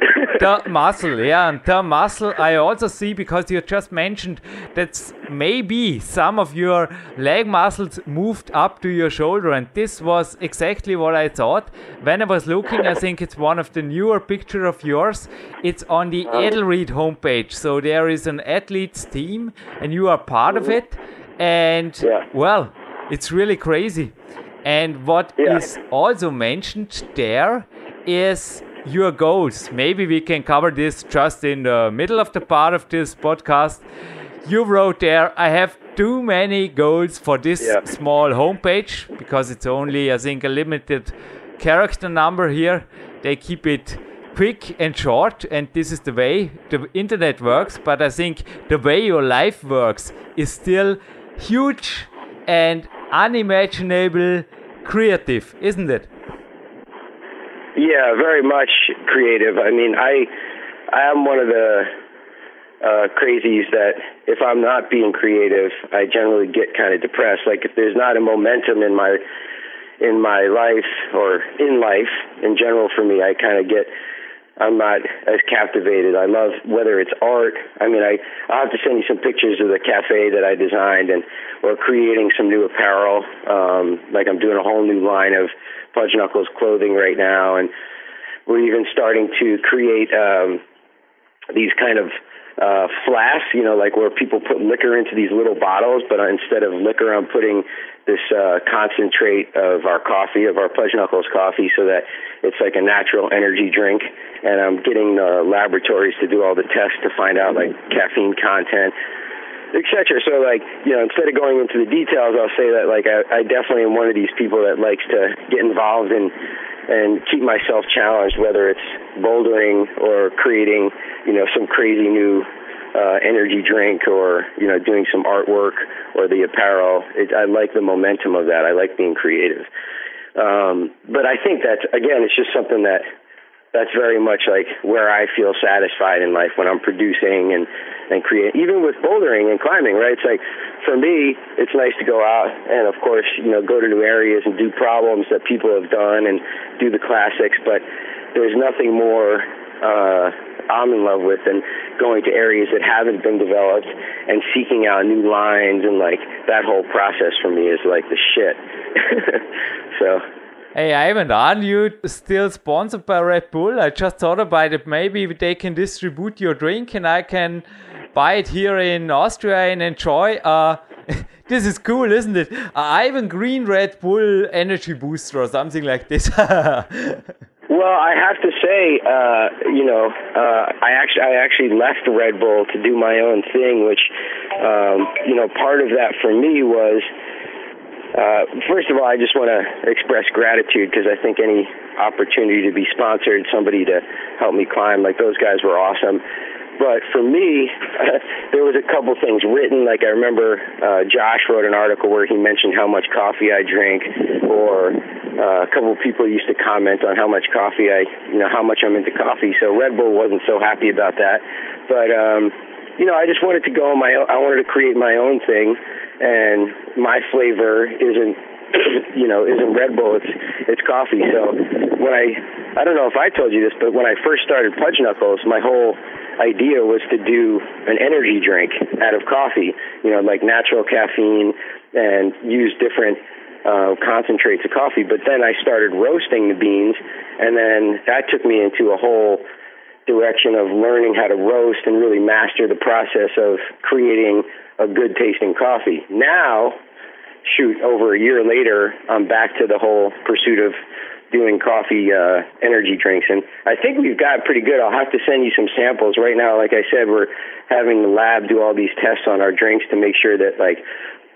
Speaker 1: the muscle, yeah, and the muscle I also see because you just mentioned that maybe some of your leg muscles moved up to your shoulder, and this was exactly what I thought when I was looking. I think it's one of the newer picture of yours. It's on the um, Edelrid homepage, so there is an athletes team, and you are part of mm-hmm. it. And
Speaker 4: yeah.
Speaker 1: well, it's really crazy. And what
Speaker 4: yeah.
Speaker 1: is also mentioned there is your goals. Maybe we can cover this just in the middle of the part of this podcast. You wrote there, I have too many goals for this yeah. small homepage because it's only, I think, a limited character number here. They keep it quick and short, and this is the way the internet works. But I think the way your life works is still huge and unimaginable creative, isn't it?
Speaker 4: Yeah, very much creative. I mean, I I am one of the uh, crazies that if I'm not being creative, I generally get kind of depressed. Like if there's not a momentum in my in my life or in life in general for me, I kind of get I'm not as captivated. I love whether it's art. I mean, I I'll have to send you some pictures of the cafe that I designed and or creating some new apparel. Um, like I'm doing a whole new line of Fudge Knuckles clothing right now, and we're even starting to create um, these kind of uh, flasks, you know, like where people put liquor into these little bottles, but instead of liquor, I'm putting this uh, concentrate of our coffee, of our Fudge Knuckles coffee, so that it's like a natural energy drink. And I'm getting the laboratories to do all the tests to find out like caffeine content etc. So like you know, instead of going into the details, I'll say that like I, I definitely am one of these people that likes to get involved in and keep myself challenged, whether it's bouldering or creating you know some crazy new uh, energy drink or you know doing some artwork or the apparel. It, I like the momentum of that. I like being creative. Um, but I think that again, it's just something that that's very much like where I feel satisfied in life when I'm producing and and create. Even with bouldering and climbing, right? It's like for me, it's nice to go out and of course you know go to new areas and do problems that people have done and do the classics. But there's nothing more. Uh, I'm in love with and going to areas that haven't been developed and seeking out new lines and like that whole process for me is like the shit. so
Speaker 1: Hey Ivan, aren't you still sponsored by Red Bull? I just thought about it. Maybe they can distribute your drink and I can buy it here in Austria and enjoy. Uh, this is cool, isn't it? Uh, Ivan Greene Red Bull Energy Booster or something like this.
Speaker 4: well, I have to say, uh, you know, uh, I actually I actually left Red Bull to do my own thing, which, um, you know, part of that for me was uh, first of all, I just want to express gratitude because I think any opportunity to be sponsored, somebody to help me climb, like those guys were awesome. But for me, there was a couple things written. Like I remember uh, Josh wrote an article where he mentioned how much coffee I drink, or uh, a couple people used to comment on how much coffee I, you know, how much I'm into coffee. So Red Bull wasn't so happy about that. But um, you know, I just wanted to go on my own. I wanted to create my own thing and my flavor isn't you know isn't Red Bull. It's it's coffee. So when I I don't know if I told you this, but when I first started Fudge Knuckles, my whole idea was to do an energy drink out of coffee. You know, like natural caffeine and use different uh, concentrates of coffee. But then I started roasting the beans, and then that took me into a whole direction of learning how to roast and really master the process of creating a good tasting coffee. Now, shoot, over a year later, I'm back to the whole pursuit of doing coffee uh, energy drinks, and I think we've got pretty good. I'll have to send you some samples. Right now, like I said, we're having the lab do all these tests on our drinks to make sure that like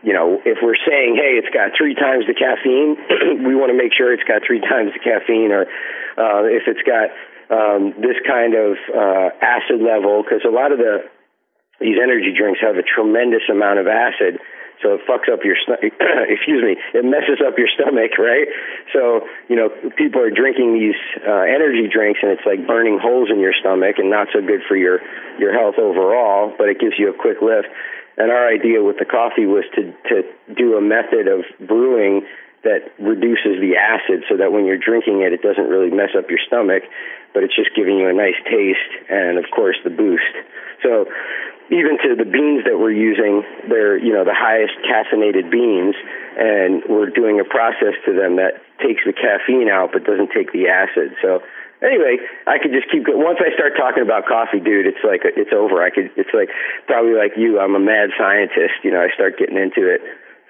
Speaker 4: you know, if we're saying, hey, it's got three times the caffeine, we want to make sure it's got three times the caffeine, or uh, if it's got um, this kind of uh, acid level, because a lot of the these energy drinks have a tremendous amount of acid, so it fucks up your stomach. excuse me, it messes up your stomach, right? So you know, people are drinking these uh, energy drinks, and it's like burning holes in your stomach, and not so good for your your health overall. But it gives you a quick lift. And our idea with the coffee was to, to do a method of brewing that reduces the acid so that when you're drinking it, it doesn't really mess up your stomach, but it's just giving you a nice taste and, of course, the boost. So even to the beans that we're using, they're, you know, the highest caffeinated beans, and we're doing a process to them that takes the caffeine out but doesn't take the acid. So anyway, I could just keep. Going. Once I start talking about coffee, dude, it's like it's over. I could. It's like probably like you. I'm a mad scientist. You know, I start getting into it.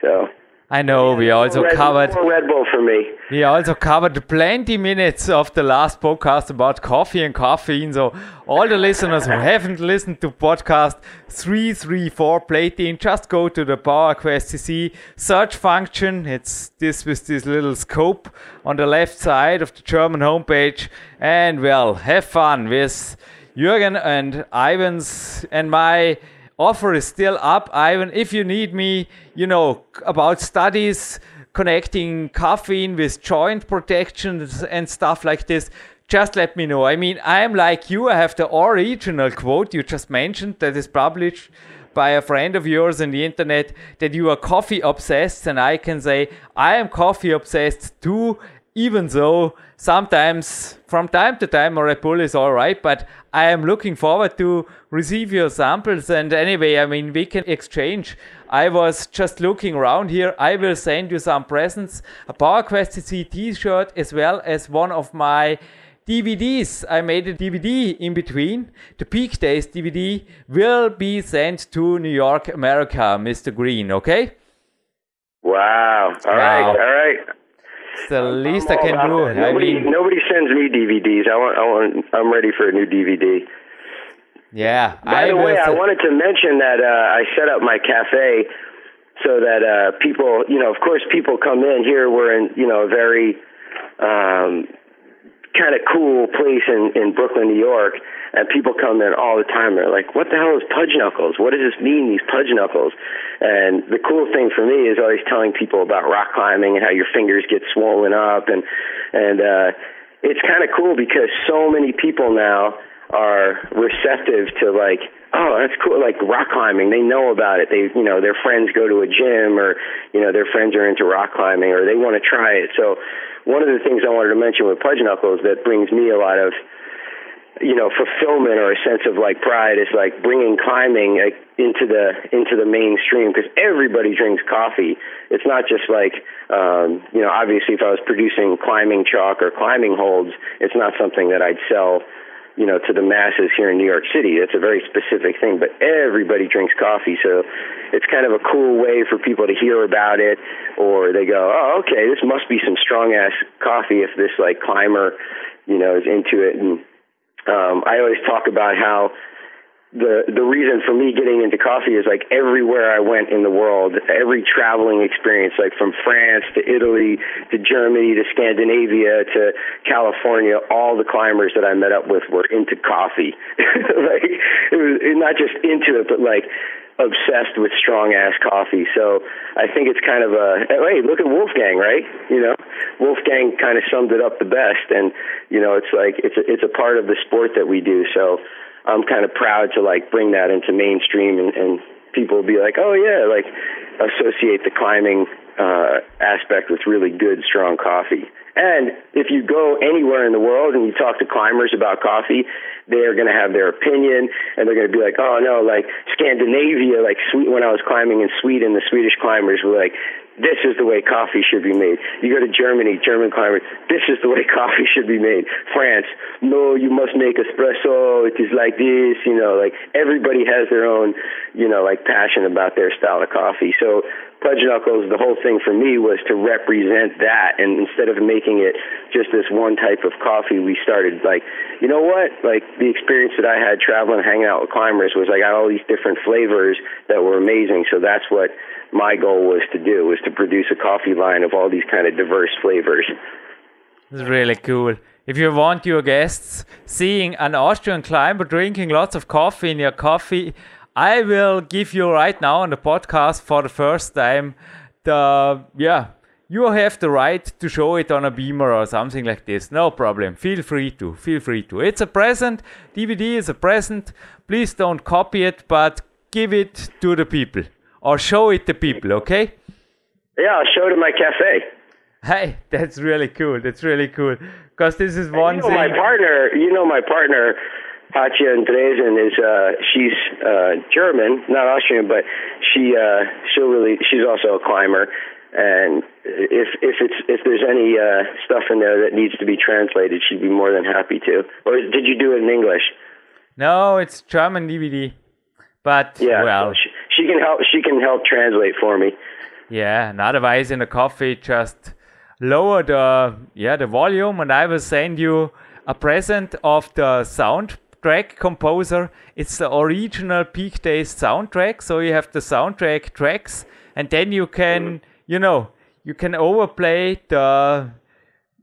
Speaker 4: So
Speaker 1: I know we also
Speaker 4: Red,
Speaker 1: covered
Speaker 4: Red Bull for me.
Speaker 1: We also covered plenty minutes of the last podcast about coffee and caffeine. So all the listeners who haven't listened to podcast 334 Platin, just go to the PowerQuest CC search function. It's this with this little scope on the left side of the German homepage. And well, have fun with Jürgen and Ivan's and my offer is still up, Ivan. If you need me, you know, about studies connecting caffeine with joint protections and stuff like this, just let me know. I mean, I'm like you. I have the original quote you just mentioned that is published by a friend of yours on the internet that you are coffee obsessed, and I can say I am coffee obsessed too even though sometimes from time to time a Red Bull is all right, but I am looking forward to receive your samples. And anyway, I mean, we can exchange. I was just looking around here. I will send you some presents, a PowerQuest CC t-shirt, as well as one of my DVDs. I made a DVD in between. The Peak Days DVD will be sent to New York, America, Mr. Greene, okay?
Speaker 4: Wow. All wow. right. All right.
Speaker 1: It's the least I can do.
Speaker 4: Nobody, I mean, nobody sends me DVDs. I want, I want, I'm ready for a new DVD.
Speaker 1: Yeah.
Speaker 4: By I the way, I wanted to mention that uh, I set up my cafe so that uh, people, you know, of course, people come in here. We're in, you know, a very um, kind of cool place in in Brooklyn, New York, and people come in all the time. They're like, "What the hell is pudge knuckles? What does this mean? These pudge knuckles?" And the cool thing for me is always telling people about rock climbing and how your fingers get swollen up, and and uh, it's kind of cool because so many people now are receptive to like oh that's cool like rock climbing they know about it they you know their friends go to a gym or you know their friends are into rock climbing or they want to try it so one of the things I wanted to mention with Pudge Knuckles that brings me a lot of you know fulfillment or a sense of like pride is like bringing climbing like, into the into the mainstream because everybody drinks coffee it's not just like um you know obviously if i was producing climbing chalk or climbing holds it's not something that i'd sell you know, to the masses here in New York City. It's a very specific thing, but everybody drinks coffee, so it's kind of a cool way for people to hear about it, or they go, "Oh, okay, this must be some strong ass coffee." If this like climber, you know, is into it, and um, I always talk about how the the reason for me getting into coffee is like everywhere I went in the world, every traveling experience, like from France to Italy to Germany to Scandinavia to California, all the climbers that I met up with were into coffee. like it was not just into it, but like obsessed with strong ass coffee. So I think it's kind of a hey, look at Wolfgang, right? You know, Wolfgang kind of summed it up the best, and you know, it's like it's a, it's a part of the sport that we do. So I'm kind of proud to like bring that into mainstream and, and people will be like, oh yeah, like associate the climbing uh, aspect with really good, strong coffee. And if you go anywhere in the world and you talk to climbers about coffee, they're going to have their opinion and they're going to be like, oh no, like Scandinavia, like sweet, when I was climbing in Sweden, the Swedish climbers were like, this is the way coffee should be made. You go to Germany, German climbers, this is the way coffee should be made. France, no, you must make espresso. It is like this, you know, like everybody has their own, you know, like passion about their style of coffee. So Pudge Knuckles, the whole thing for me was to represent that. And instead of making it just this one type of coffee, we started like, you know what? Like the experience that I had traveling, hanging out with climbers was I got all these different flavors that were amazing. So that's what my goal was to do was to produce a coffee line of all these kind of diverse flavors.
Speaker 1: It's really cool. If you want your guests seeing an Austrian climber drinking lots of coffee in your coffee, I will give you right now on the podcast for the first time the yeah you have the right to show it on a beamer or something like this. No problem. Feel free to. Feel free to. It's a present. DVD is a present. Please don't copy it, but give it to the people or show it to people, okay?
Speaker 4: Yeah, I'll show it in my cafe.
Speaker 1: Hey, that's really cool. That's really cool. Because this is one
Speaker 4: you know,
Speaker 1: thing.
Speaker 4: My partner, you know, my partner, Hatja Andresen, is uh, she's uh, German, not Austrian, but she uh, she'll really she's also a climber. And if if it's if there's any uh, stuff in there that needs to be translated, she'd be more than happy to. Or did you do it in English?
Speaker 1: No, it's German DVD. But
Speaker 4: yeah,
Speaker 1: well,
Speaker 4: she, she can help. She can help translate for me.
Speaker 1: Yeah, and otherwise in the coffee, just lower the yeah the volume, and I will send you a present of the soundtrack composer. It's the original Peak Days soundtrack, so you have the soundtrack tracks, and then you can you know you can overplay the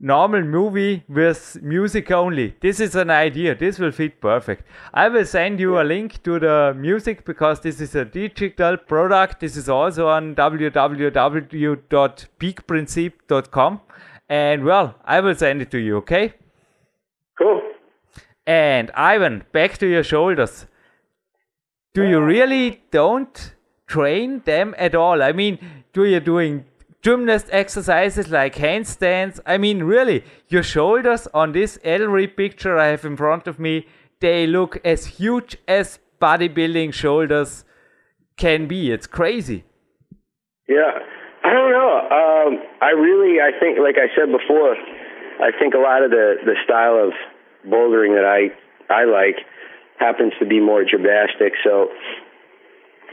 Speaker 1: normal movie with music only. This is an idea. This will fit perfect. I will send you a link to the music because this is a digital product. This is also on www.peakprincipe.com. And well, I will send it to you, okay? And Ivan, back to your shoulders. Do you really don't train them at all? I mean, do you doing gymnast exercises like handstands. I mean, really, your shoulders on this Edelrid picture I have in front of me, they look as huge as bodybuilding shoulders can be. It's crazy.
Speaker 4: Yeah, I don't know. Um, I really, I think, like I said before, I think a lot of the the style of bouldering that I I like happens to be more gymnastic. So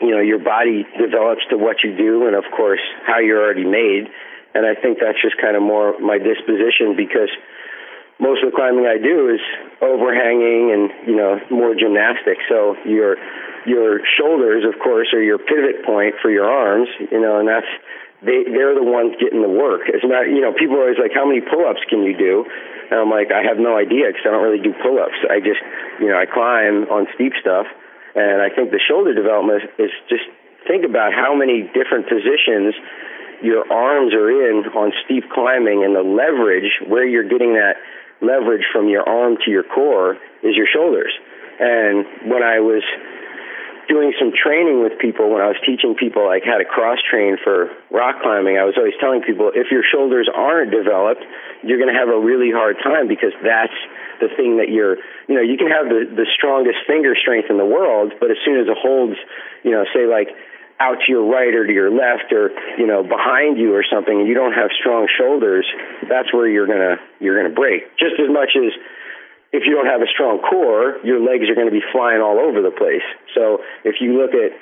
Speaker 4: you know your body develops to what you do and of course how you're already made and i think that's just kind of more my disposition because most of the climbing i do is overhanging and you know more gymnastic so your your shoulders of course are your pivot point for your arms you know and that's they they're the ones getting the work. It's not you know people are always like how many pull-ups can you do? And i'm like i have no idea because i don't really do pull-ups. I just you know i climb on steep stuff. And I think the shoulder development is just think about how many different positions your arms are in on steep climbing and the leverage where you're getting that leverage from your arm to your core is your shoulders. And when I was doing some training with people, when I was teaching people like how to cross train for rock climbing, I was always telling people if your shoulders aren't developed, you're going to have a really hard time because that's the thing that you're, you know, you can have the, the strongest finger strength in the world, but as soon as it holds, you know, say like out to your right or to your left or, you know, behind you or something and you don't have strong shoulders, that's where you're going to, you're going to break. Just as much as if you don't have a strong core, your legs are going to be flying all over the place. So if you look at,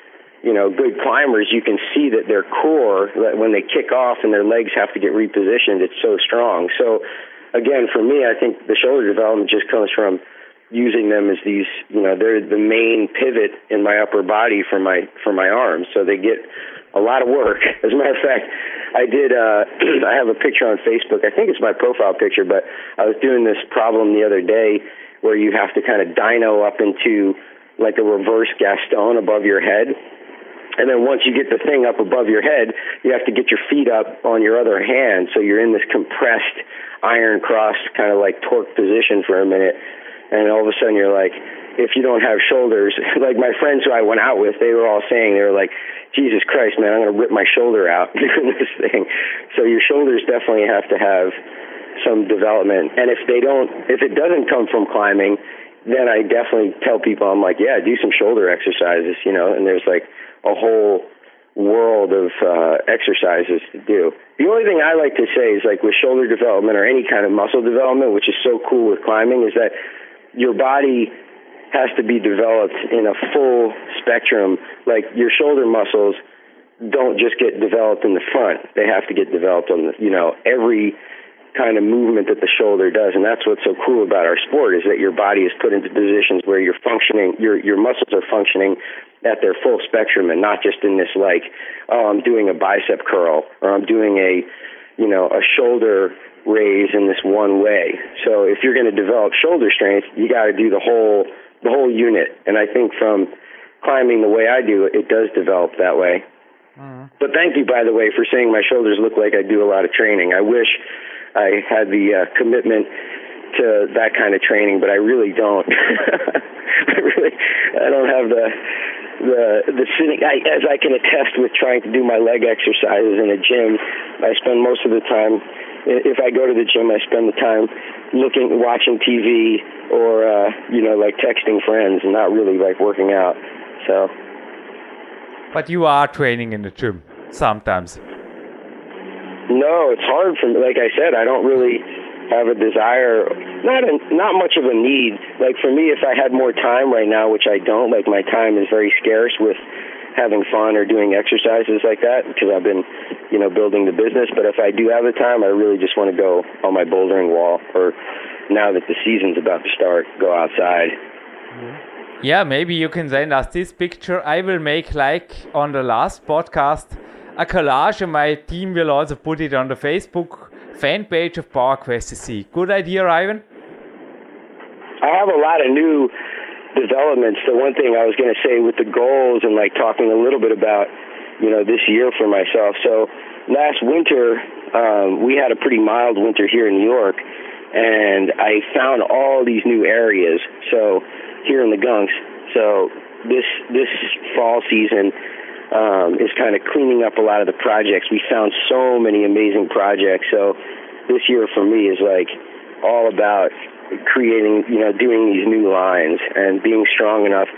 Speaker 4: you know, good climbers, you can see that their core, when they kick off and their legs have to get repositioned, it's so strong. So again, for me, I think the shoulder development just comes from using them as these, you know, they're the main pivot in my upper body for my for my arms. So they get a lot of work. As a matter of fact, I did. Uh, I have a picture on Facebook. I think it's my profile picture, but I was doing this problem the other day where you have to kind of dyno up into like a reverse Gaston above your head. And then once you get the thing up above your head, you have to get your feet up on your other hand. So you're in this compressed iron cross kind of like torque position for a minute. And all of a sudden you're like, if you don't have shoulders, like my friends who I went out with, they were all saying, they were like, Jesus Christ, man, I'm going to rip my shoulder out doing this thing. So your shoulders definitely have to have some development. And if they don't, if it doesn't come from climbing, then I definitely tell people, I'm like, yeah, do some shoulder exercises, you know, and there's like, a whole world of uh, exercises to do. The only thing I like to say is like with shoulder development or any kind of muscle development, which is so cool with climbing, is that your body has to be developed in a full spectrum. Like your shoulder muscles don't just get developed in the front; they have to get developed on the, you know every kind of movement that the shoulder does, and that's what's so cool about our sport is that your body is put into positions where you're functioning, your your muscles are functioning at their full spectrum and not just in this like, oh, I'm doing a bicep curl or I'm doing a, you know, a shoulder raise in this one way. So if you're going to develop shoulder strength, you got to do the whole the whole unit. And I think from climbing the way I do it, does develop that way. Mm-hmm. But thank you, by the way, for saying my shoulders look like I do a lot of training. I wish I had the uh, commitment to that kind of training, but I really don't. I really, I don't have the the the sitting. I, as I can attest with trying to do my leg exercises in a gym, I spend most of the time. If I go to the gym, I spend the time looking, watching TV, or uh, you know, like texting friends, and not really like working out. So.
Speaker 1: But you are training in the gym sometimes.
Speaker 4: No, it's hard for me. Like I said, I don't really have a desire, not a, not much of a need. Like for me, if I had more time right now, which I don't, like my time is very scarce with having fun or doing exercises like that because I've been, you know, building the business. But if I do have the time, I really just want to go on my bouldering wall or now that the season's about to start, go outside.
Speaker 1: Yeah, maybe you can send us this picture. I will make like on the last podcast a collage, and my team will also put it on the Facebook fan page of PowerQuest CC. Good idea, Ivan?
Speaker 4: I have a lot of new developments. The one thing I was going to say with the goals and like talking a little bit about, you know, this year for myself. So last winter, um, we had a pretty mild winter here in New York, and I found all these new areas. So here in the Gunks. So this this fall season, um, is kind of cleaning up a lot of the projects. We found so many amazing projects. So this year for me is like all about creating, you know, doing these new lines and being strong enough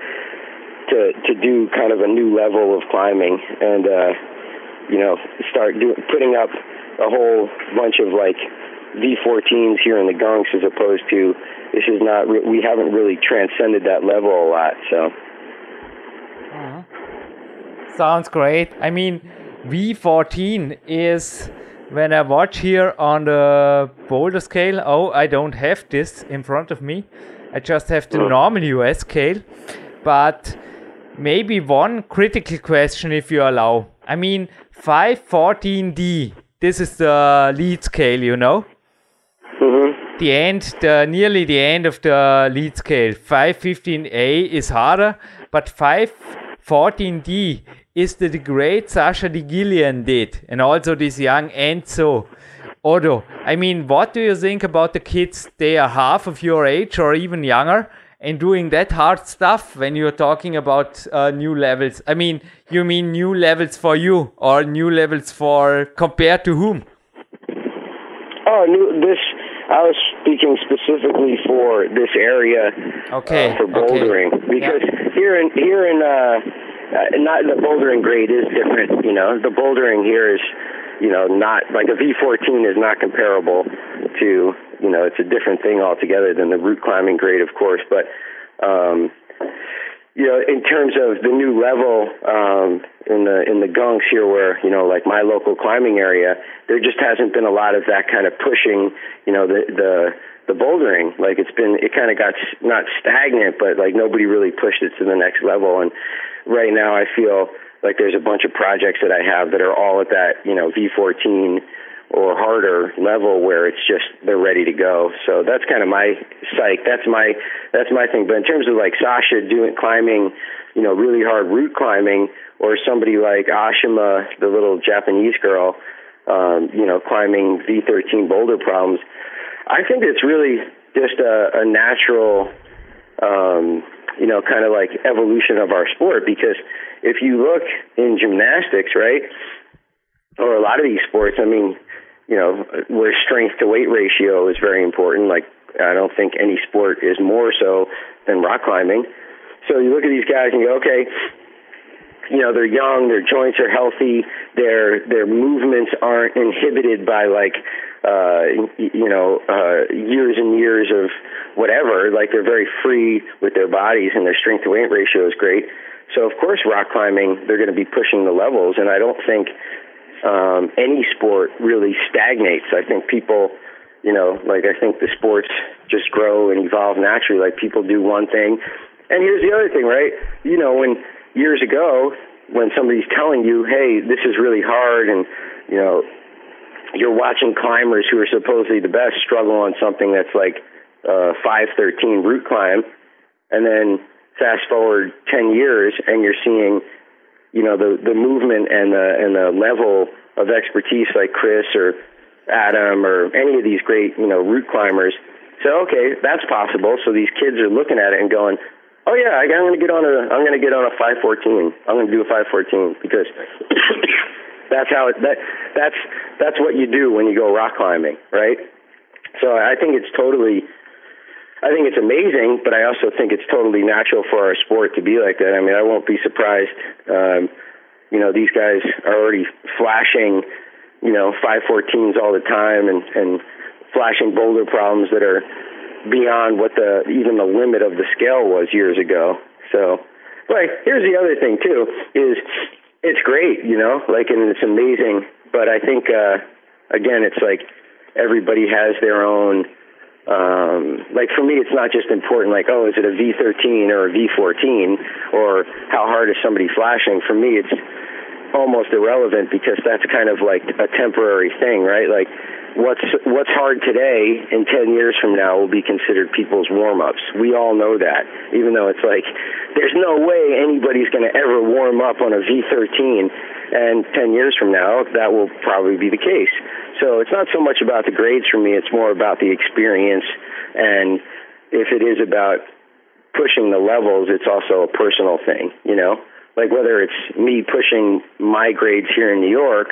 Speaker 4: to to do kind of a new level of climbing and uh, you know start do, putting up a whole bunch of like V14s here in the gunks as opposed to this is not re- we haven't really transcended that level a lot so.
Speaker 1: Uh-huh. Sounds great. I mean, V14 is when I watch here on the boulder scale. Oh, I don't have this in front of me. I just have the normal US scale. But maybe one critical question, if you allow. I mean, 514D. This is the lead scale, you know.
Speaker 4: Mm-hmm.
Speaker 1: The end, the nearly the end of the lead scale. 515A is harder, but 514D is the great Sasha DiGiulian did, and also this young Enzo Oddo. I mean, what do you think about the kids? They are half of your age or even younger, and doing that hard stuff when you're talking about uh, new levels. I mean, you mean new levels for you or new levels for compared to whom?
Speaker 4: Oh, new, this I was speaking specifically for this area
Speaker 1: okay.
Speaker 4: Uh, for bouldering
Speaker 1: okay.
Speaker 4: because yeah. here in here in uh, uh, not the bouldering grade is different. You know, the bouldering here is, you know, not like a V14 is not comparable to, you know, it's a different thing altogether than the route climbing grade, of course. But, um, you know, in terms of the new level um, in the in the gunks here, where you know, like my local climbing area, there just hasn't been a lot of that kind of pushing. You know, the the the bouldering. Like it's been, it kind of got not stagnant, but like nobody really pushed it to the next level. And right now, I feel like there's a bunch of projects that I have that are all at that you know V14 or harder level where it's just they're ready to go. So that's kind of my psych. That's my that's my thing. But in terms of like Sasha doing climbing, you know, really hard route climbing, or somebody like Ashima, the little Japanese girl, um, you know, climbing V13 boulder problems. I think it's really just a, a natural um, you know, kind of like evolution of our sport. Because if you look in gymnastics, right, or a lot of these sports, I mean, you know, where strength to weight ratio is very important. Like, I don't think any sport is more so than rock climbing. So you look at these guys and you go, okay, you know they're young, their joints are healthy, their their movements aren't inhibited by like uh, you know uh, years and years of whatever. Like they're very free with their bodies, and their strength to weight ratio is great. So of course, rock climbing they're going to be pushing the levels, and I don't think um, any sport really stagnates. I think people, you know, like I think the sports just grow and evolve naturally. Like people do one thing, and here's the other thing, right? You know, when years ago when somebody's telling you, hey, this is really hard, and you know, you're watching climbers who are supposedly the best struggle on something that's like uh, 513 route climb, and then fast forward 10 years and you're seeing, you know, the the movement and the and the level of expertise like Chris or Adam or any of these great, you know, route climbers. So okay, that's possible. So these kids are looking at it and going, Oh yeah, I, I'm going to get on a I'm going to get on a 514. I'm going to do a 514 because that's how it that that's that's what you do when you go rock climbing, right? So I think it's totally I think it's amazing, but I also think it's totally natural for our sport to be like that. I mean, I won't be surprised. Um, you know, these guys are already flashing, you know, 514s all the time and and flashing boulder problems that are beyond what the even the limit of the scale was years ago. So, like, here's the other thing too is it's great, you know, like, and it's amazing. But I think uh, again, it's like everybody has their own. Um, like for me, it's not just important. Like, oh, is it a V13 or a V14, or how hard is somebody flashing? For me, it's almost irrelevant because that's kind of like a temporary thing, right? Like what's what's hard today in 10 years from now will be considered people's warm-ups. We all know that. Even though it's like there's no way anybody's going to ever warm up on a V13 and 10 years from now that will probably be the case. So it's not so much about the grades for me, it's more about the experience and if it is about pushing the levels, it's also a personal thing, you know? Like whether it's me pushing my grades here in New York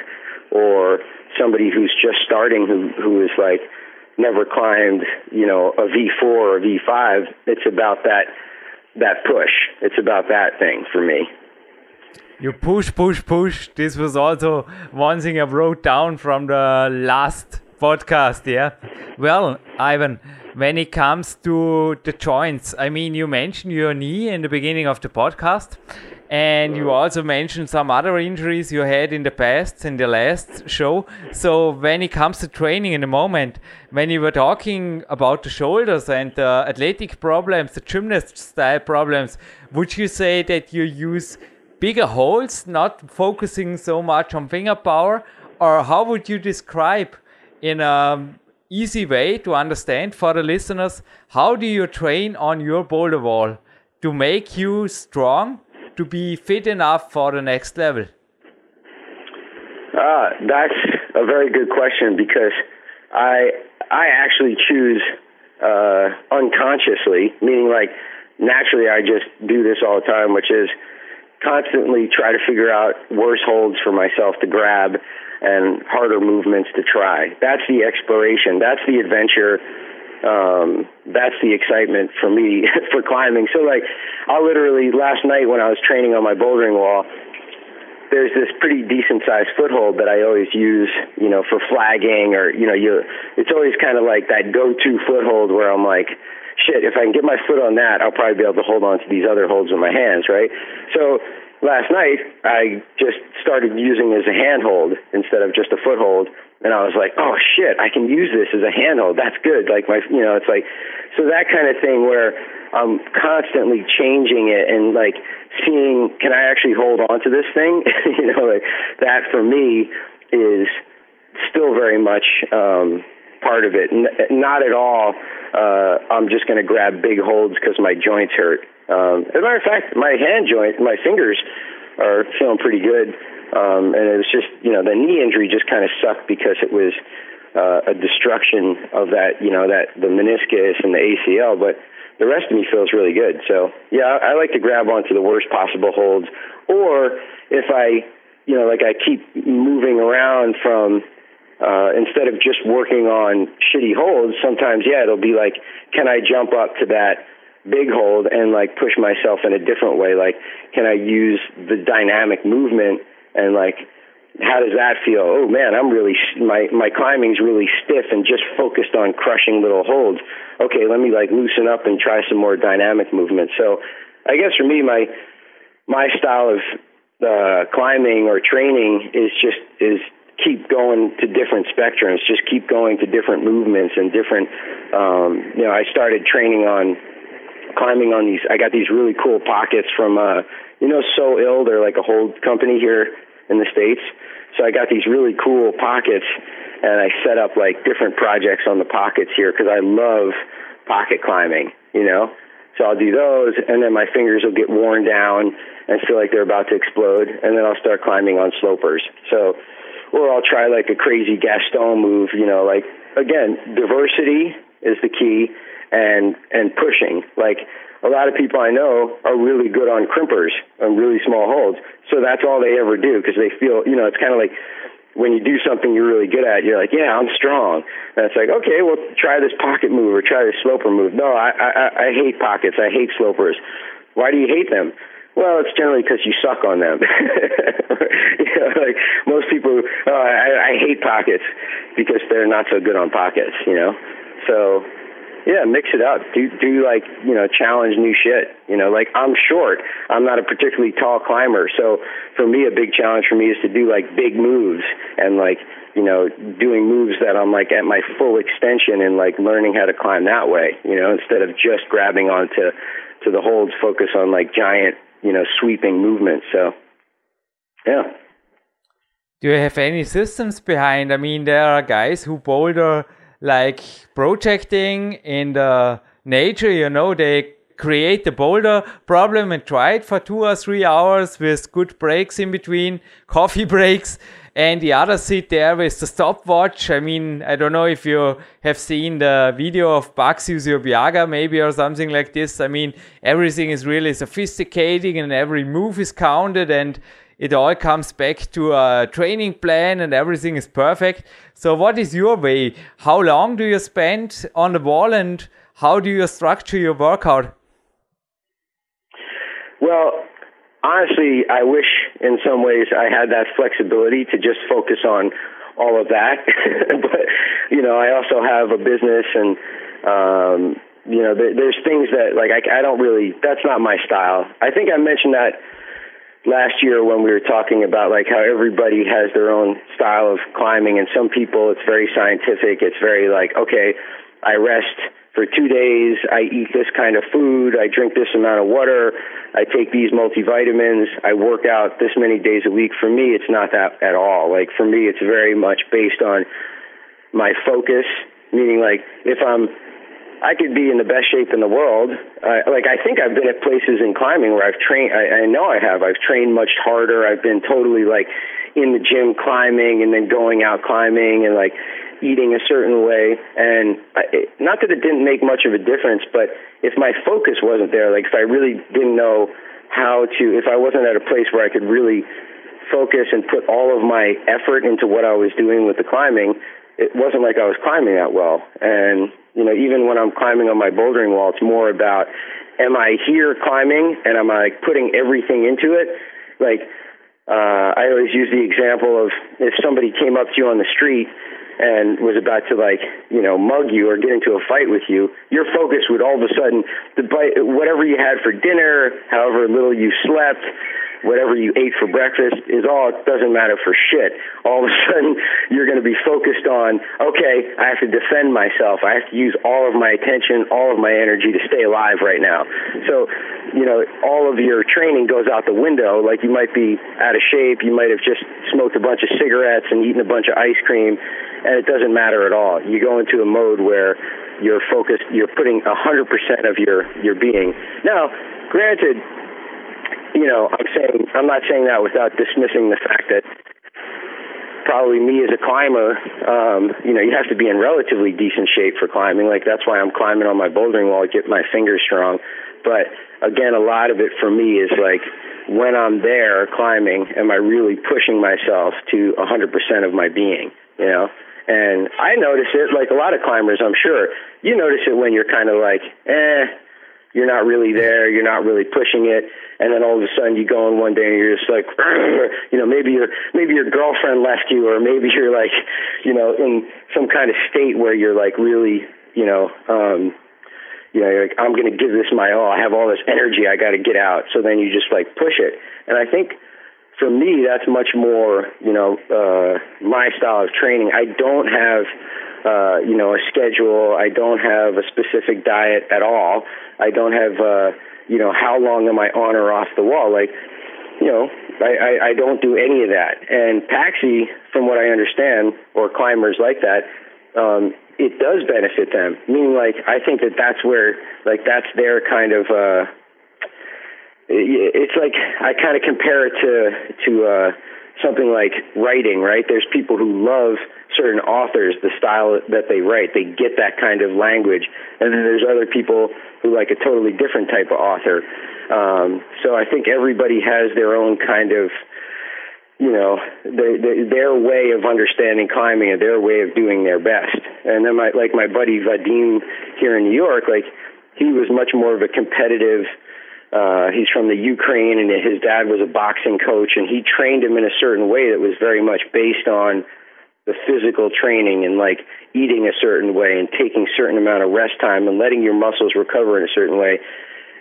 Speaker 4: or somebody who's just starting who who is like never climbed, you know, a V4 or V5. It's about that that push. It's about that thing for me.
Speaker 1: You push, push, push. This was also one thing I wrote down from the last podcast. Yeah. Well, Ivan, when it comes to the joints, I mean, you mentioned your knee in the beginning of the podcast. And you uh. also mentioned some other injuries you had in the past, in the last show. So, when it comes to training in the moment, when you were talking about the shoulders and the athletic problems, the gymnast style problems, would you say that you use bigger holds, not focusing so much on finger power? Or how would you describe in a easy way to understand for the listeners how do you train on your boulder wall to make you strong to be fit enough for the next level?
Speaker 4: Uh, that's a very good question because I I actually choose uh, unconsciously, meaning like naturally I just do this all the time, which is constantly try to figure out worse holds for myself to grab and harder movements to try. That's the exploration. That's the adventure um, that's the excitement for me for climbing. So like, I literally last night when I was training on my bouldering wall, there's this pretty decent sized foothold that I always use, you know, for flagging or you know, you. It's always kind of like that go to foothold where I'm like, shit, if I can get my foot on that, I'll probably be able to hold on to these other holds with my hands, right? So last night I just started using as a handhold instead of just a foothold and I was like, oh shit, I can use this as a handhold. That's good. Like my, you know, it's like, so that kind of thing where I'm constantly changing it and like seeing, can I actually hold on to this thing? you know, like that for me is still very much um, part of it. N- not at all. Uh, I'm just going to grab big holds because my joints hurt. Um, as a matter of fact, my hand joint, my fingers are feeling pretty good. Um, and it was just, you know, the knee injury just kind of sucked because it was uh, a destruction of that, you know, that the meniscus and the ACL. But the rest of me feels really good. So yeah, I, I like to grab onto the worst possible holds. Or if I, you know, like I keep moving around from uh, instead of just working on shitty holds, sometimes yeah, it'll be like, can I jump up to that big hold and like push myself in a different way? Like, can I use the dynamic movement and like, how does that feel? Oh man, I'm really my my climbing's really stiff and just focused on crushing little holds. Okay, let me like loosen up and try some more dynamic movement. So, I guess for me, my my style of uh, climbing or training is just is keep going to different spectrums, just keep going to different movements and different. Um, you know, I started training on climbing on these. I got these really cool pockets from, uh, you know, So iLL. They're like a whole company here in the states. So I got these really cool pockets, and I set up like different projects on the pockets here because I love pocket climbing. You know, so I'll do those, and then my fingers will get worn down and feel like they're about to explode, and then I'll start climbing on slopers. So, or I'll try like a crazy Gaston move. You know, like again, diversity is the key, and and pushing. Like a lot of people I know are really good on crimpers on really small holds, so that's all they ever do because they feel, you know, it's kind of like when you do something you're really good at, you're like, yeah, I'm strong. And it's like, okay, well, try this pocket move or try this sloper move. No, I, I, I hate pockets. I hate slopers. Why do you hate them? Well, it's generally because you suck on them. you know, like most people, oh, I, I hate pockets because they're not so good on pockets. You know, so yeah, mix it up. Do do like you know challenge new shit. You know, like I'm short. I'm not a particularly tall climber, so for me a big challenge for me is to do like big moves and like you know doing moves that I'm like at my full extension and like learning how to climb that way. You know, instead of just grabbing onto to the holds, focus on like giant you know sweeping movements. So yeah.
Speaker 1: Do you have any systems behind? I mean, there are guys who boulder like projecting in the nature, you know, they create the boulder problem and try it for two or three hours with good breaks in between, coffee breaks, and the other sit there with the stopwatch. I mean, I don't know if you have seen the video of Bugs Usobiaga maybe or something like this. I mean, everything is really sophisticated and every move is counted and it all comes back to a training plan and everything is perfect. So, what is your way? How long do you spend on the wall and how do you structure your workout?
Speaker 4: Well, honestly, I wish in some ways I had that flexibility to just focus on all of that. but, you know, I also have a business and, um, you know, there, there's things that, like, I, I don't really, that's not my style. I think I mentioned that last year when we were talking about like how everybody has their own style of climbing and some people it's very scientific. It's very like okay i rest for two days i eat this kind of food i drink this amount of water i take these multivitamins i work out this many days a week. For me it's not that at all. Like for me it's very much based on my focus meaning like if i'm I could be in the best shape in the world. Uh, like I think I've been at places in climbing where I've trained. I, I know I have. I've trained much harder. I've been totally like in the gym climbing and then going out climbing and like eating a certain way. And I, it, not that it didn't make much of a difference, but if my focus wasn't there, like if I really didn't know how to, if I wasn't at a place where I could really focus and put all of my effort into what I was doing with the climbing, it wasn't like I was climbing that well. And you know, even when I'm climbing on my bouldering wall, it's more about am I here climbing and am I putting everything into it? Like, uh, I always use the example of if somebody came up to you on the street and was about to like, you know, mug you or get into a fight with you, your focus would all of a sudden, the bite, whatever you had for dinner, however little you slept, whatever you ate for breakfast is all it doesn't matter for shit. All of a sudden you're going to be focused on, okay, I have to defend myself. I have to use all of my attention, all of my energy to stay alive right now. So, you know, all of your training goes out the window. Like you might be out of shape, you might have just smoked a bunch of cigarettes and eaten a bunch of ice cream, and it doesn't matter at all. You go into a mode where you're focused, you're putting a 100% of your your being. Now, granted, you know, I'm saying I'm not saying that without dismissing the fact that probably me as a climber, um, you know, you have to be in relatively decent shape for climbing. Like that's why I'm climbing on my bouldering wall to get my fingers strong. But again, a lot of it for me is like when I'm there climbing, am I really pushing myself to 100% of my being, you know? And I notice it like a lot of climbers, I'm sure. You notice it when you're kind of like, eh, you're not really there, you're not really pushing it, and then all of a sudden you go in one day and you're just like, you know, maybe your maybe your girlfriend left you, or maybe you're like, you know, in some kind of state where you're like really, you know, um, you know, like I'm going to give this my all. I have all this energy. I got to get out. So then you just like push it, and I think for me that's much more, you know, uh, my style of training. I don't have uh, you know, a schedule. I don't have a specific diet at all. I don't have, uh, you know, how long am I on or off the wall? Like, you know, I, I, I don't do any of that. And Patxi, from what I understand, or climbers like that, um, it does benefit them. Meaning, like, I think that that's where, like, that's their kind of. Uh, it's like I kind of compare it to to uh, something like writing, right? There's people who love certain authors, the style that they write. They get that kind of language. And then there's other people who like a totally different type of author. Um, so I think everybody has their own kind of, you know, their, their way of understanding climbing and their way of doing their best. And then my, like my buddy Vadim here in New York, like he was much more of a competitive, uh, he's from the Ukraine and his dad was a boxing coach and he trained him in a certain way that was very much based on the physical training and like eating a certain way and taking a certain amount of rest time and letting your muscles recover in a certain way.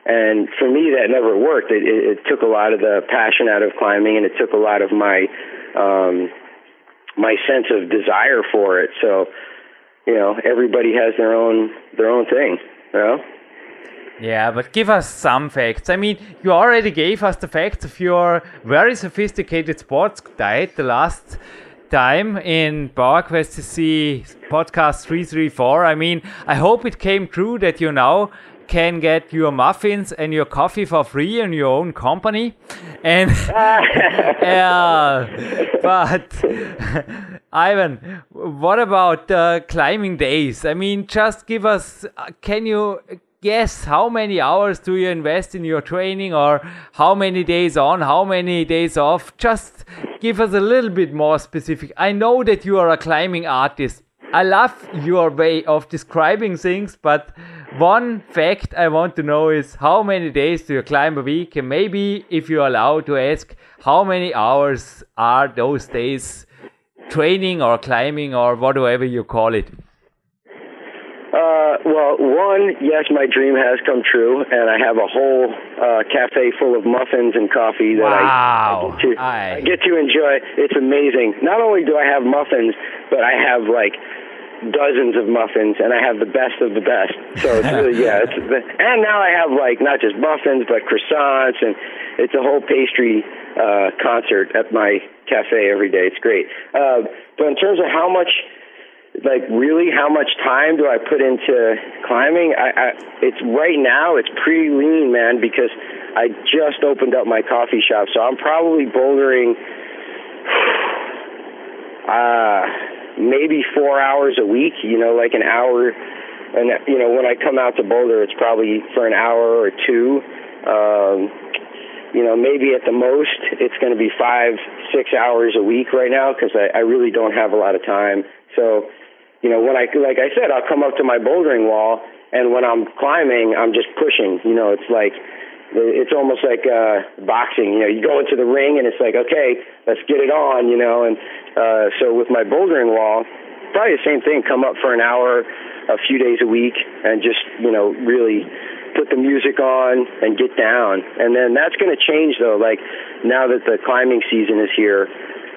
Speaker 4: And for me, that never worked. It, it, it took a lot of the passion out of climbing, and it took a lot of my um, my sense of desire for it. So, you know, everybody has their own their own thing. You know.
Speaker 1: Yeah, but give us some facts. I mean, you already gave us the facts of your very sophisticated sports diet the last time in PowerQuest CC podcast 334. I mean, I hope it came true that you now can get your muffins and your coffee for free in your own company. And uh, but Ivan, what about uh, climbing days? I mean, just give us. Uh, can you guess how many hours do you invest in your training, or how many days on, how many days off? Just give us a little bit more specific. I know that you are a climbing artist. I love your way of describing things, but one fact I want to know is how many days do you climb a week? And maybe if you're allowed to ask, how many hours are those days training or climbing or whatever you call it?
Speaker 4: Uh, well, one, yes, my dream has come true, and I have a whole uh, cafe full of muffins and coffee that
Speaker 1: wow.
Speaker 4: I, I, get to, I get to enjoy. It's amazing. Not only do I have muffins, but I have like dozens of muffins, and I have the best of the best. So it's really yeah. It's and now I have like not just muffins, but croissants, and it's a whole pastry uh, concert at my cafe every day. It's great. Uh, but in terms of how much like really how much time do I put into climbing? I, I it's right now it's pretty lean, man, because I just opened up my coffee shop, so I'm probably bouldering uh maybe 4 hours a week, you know, like an hour and you know, when I come out to Boulder, it's probably for an hour or two. Um you know, maybe at the most it's going to be five, six hours a week right now because I, I really don't have a lot of time. So you know, when I like I said, I'll come up to my bouldering wall, and when I'm climbing, I'm just pushing. You know, it's like it's almost like uh, boxing. You know, you go into the ring, and it's like, okay, let's get it on. You know, and uh, so with my bouldering wall, probably the same thing. Come up for an hour, a few days a week, and just you know, really put the music on and get down. And then that's going to change though. Like now that the climbing season is here,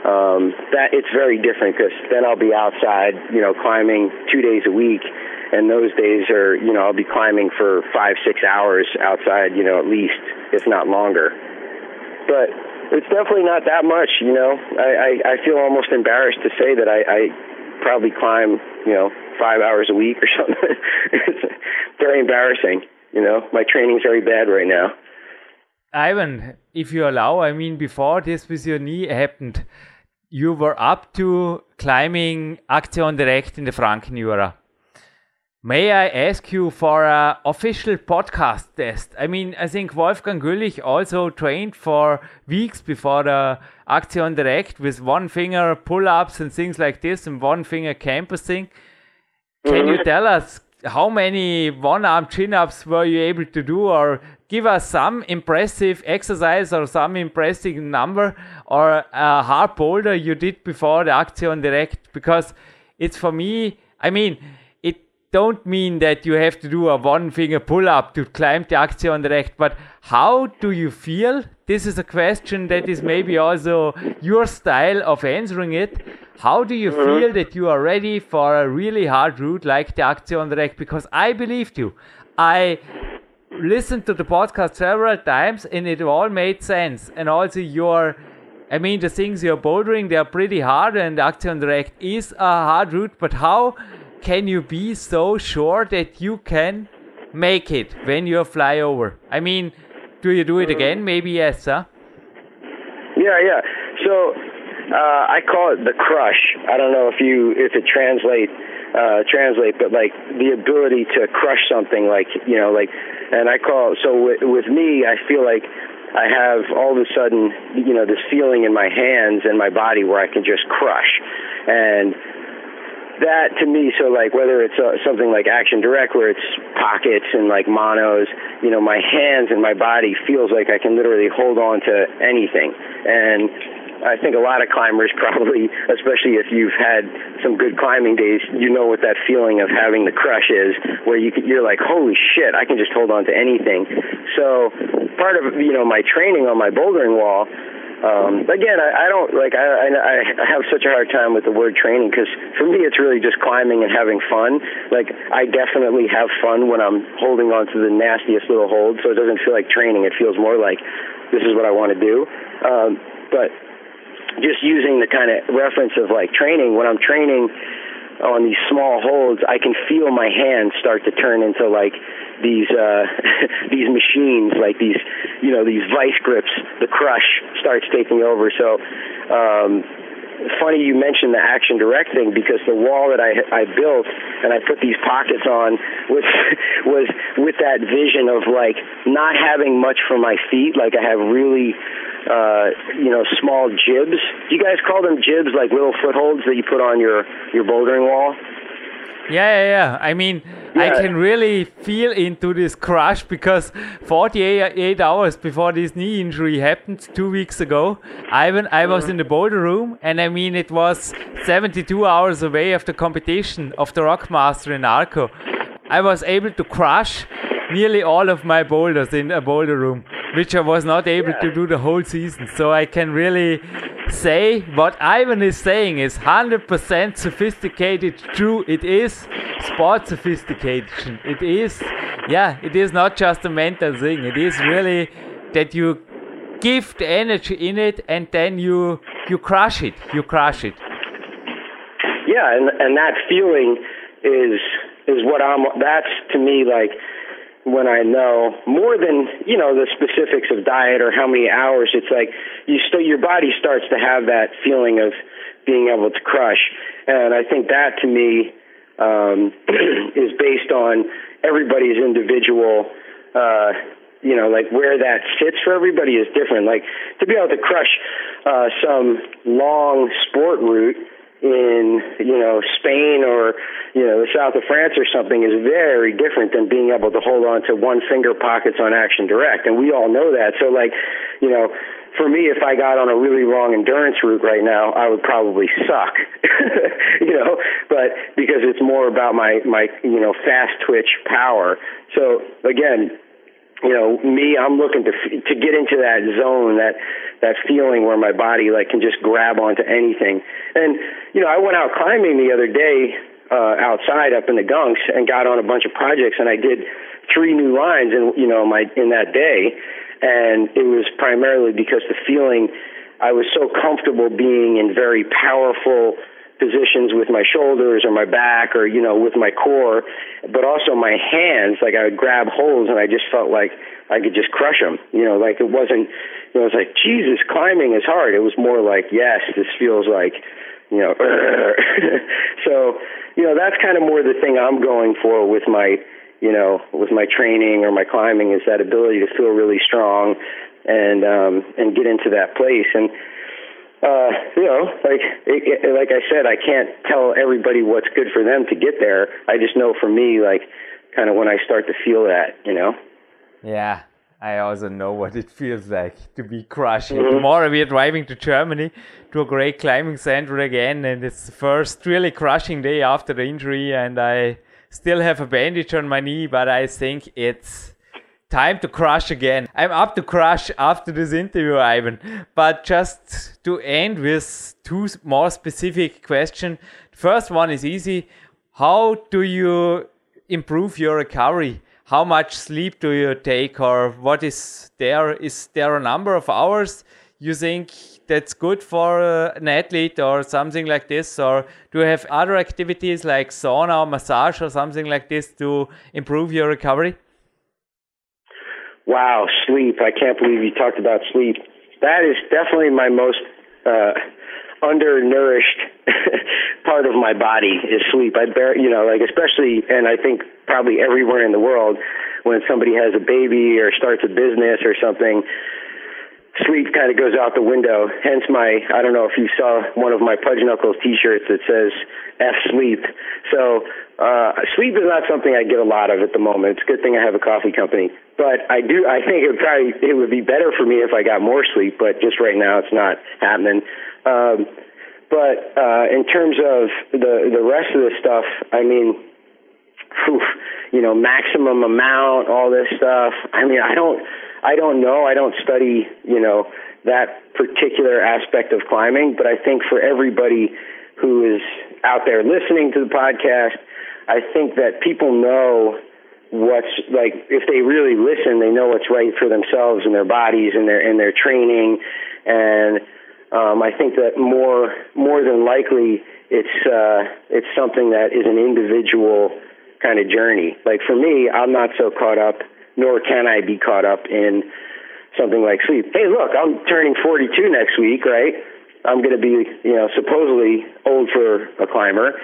Speaker 4: um, that it's very different because then I'll be outside, you know, climbing two days a week, and those days are, you know, I'll be climbing for five, six hours outside, you know, at least, if not longer. But it's definitely not that much, you know. I, I, I feel almost embarrassed to say that I, I probably climb, you know, five hours a week or something. it's very embarrassing, you know. My training's very bad right now.
Speaker 1: Ivan, if you allow, I mean, before this with your knee happened, you were up to climbing Action Direct in the Frankenjura. May I ask you for an official podcast test? I mean, I think Wolfgang Güllich also trained for weeks before the Action Direct with one finger pull ups and things like this and one finger campusing. Can you mm-hmm. tell us how many one arm chin ups were you able to do or give us some impressive exercise or some impressive number or a hard boulder you did before the Action Direct? Because it's for me I mean it don't mean that you have to do a one finger pull up to climb the Action Direct but how do you feel? This is a question that is maybe also your style of answering it how do you mm-hmm. feel that you are ready for a really hard route like the Action Direct because I believed you I listened to the podcast several times and it all made sense. And also your, I mean, the things you're bouldering, they're pretty hard and the Action Direct is a hard route, but how can you be so sure that you can make it when you fly over? I mean, do you do it again? Maybe yes, huh?
Speaker 4: Yeah, yeah. So uh, I call it the crush. I don't know if you if it translates uh, translate, but like the ability to crush something, like you know, like, and I call so with, with me, I feel like I have all of a sudden, you know, this feeling in my hands and my body where I can just crush, and that to me, so like whether it's uh, something like Action Direct where it's pockets and like monos, you know, my hands and my body feels like I can literally hold on to anything, and I think a lot of climbers probably, especially if you've had some good climbing days, you know what that feeling of having the crush is, where you you're like, holy shit, I can just hold on to anything. So part of you know my training on my bouldering wall. Um, again, I, I don't like I, I I have such a hard time with the word training because for me it's really just climbing and having fun. Like I definitely have fun when I'm holding on to the nastiest little hold, so it doesn't feel like training. It feels more like this is what I want to do. Um, but just using the kind of reference of like training, when I'm training on these small holds, I can feel my hands start to turn into like these uh, these machines, like these you know these vice grips. The crush starts taking over. So. Um, funny you mentioned the action direct thing because the wall that I I built and I put these pockets on was was with that vision of like not having much for my feet like I have really uh, you know, small jibs. Do you guys call them jibs, like little footholds that you put on your your bouldering wall?
Speaker 1: Yeah, yeah, yeah. I mean, yeah. I can really feel into this crush because 48 hours before this knee injury happened two weeks ago, Ivan, I was in the boulder room, and I mean, it was 72 hours away of the competition of the Rockmaster in Arco. I was able to crush nearly all of my boulders in a boulder room which I was not able yeah. to do the whole season. So I can really say what Ivan is saying is 100% sophisticated. True, it is sport sophistication. It is, yeah, it is not just a mental thing. It is really that you give the energy in it and then you you crush it. You crush it.
Speaker 4: Yeah, and and that feeling is is what I'm. That's to me like when I know more than you know the specifics of diet or how many hours. It's like you still your body starts to have that feeling of being able to crush, and I think that to me um, is based on everybody's individual. Uh, you know, like where that sits for everybody is different. Like to be able to crush uh, some long sport route in you know Spain or you know the south of France or something is very different than being able to hold on to one finger pockets on Action Direct, and we all know that. So like, you know, for me, if I got on a really long endurance route right now, I would probably suck, you know. But because it's more about my my you know fast twitch power. So again, you know, me, I'm looking to to get into that zone, that that feeling where my body like can just grab onto anything. And you know, I went out climbing the other day uh, outside up in the gunks and got on a bunch of projects, and I did three new lines in you know my in that day, and it was primarily because the feeling I was so comfortable being in very powerful positions with my shoulders or my back or you know with my core but also my hands like i would grab holes and i just felt like i could just crush them you know like it wasn't you know it was like jesus climbing is hard. It was more like yes this feels like you know so you know that's kind of more the thing i'm going for with my you know with my training or my climbing is that ability to feel really strong and um and get into that place. And uh, you know, like it, like I said, I can't tell everybody what's good for them to get there. I just know for me, like, kind of when I start to feel that, you know.
Speaker 1: Yeah, I also know what it feels like to be crushing. Mm-hmm. Tomorrow we are driving to Germany to a great climbing center again, and it's the first really crushing day after the injury, and I still have a bandage on my knee, but I think it's time to crush again. I'm up to crush after this interview, Ivan. But just to end with two more specific questions. First one is easy. How do you improve your recovery? How much sleep do you take, or what is there? Is there a number of hours you think that's good for an athlete, or something like this? Or do you have other activities like sauna or massage or something like this to improve your recovery?
Speaker 4: Wow, sleep. I can't believe you talked about sleep. That is definitely my most uh, undernourished part of my body is sleep. I bear, you know, like especially, and I think probably everywhere in the world, when somebody has a baby or starts a business or something, sleep kind of goes out the window. Hence my, I don't know if you saw one of my Pudge Knuckles t-shirts that says F sleep. So uh, sleep is not something I get a lot of at the moment. It's a good thing I have a coffee company, but I do. I think it would probably it would be better for me if I got more sleep. But just right now, it's not happening. Um, but uh, in terms of the the rest of the stuff, I mean, whew, you know, maximum amount, all this stuff. I mean, I don't, I don't know. I don't study, you know, that particular aspect of climbing. But I think for everybody who is out there listening to the podcast I think that people know what's like if they really listen, they know what's right for themselves and their bodies and their and their training, and um, I think that more more than likely it's uh, it's something that is an individual kind of journey. Like for me, I'm not so caught up, nor can I be caught up in something like sleep. Hey, look, I'm turning 42 next week, right? I'm going to be, you know, supposedly old for a climber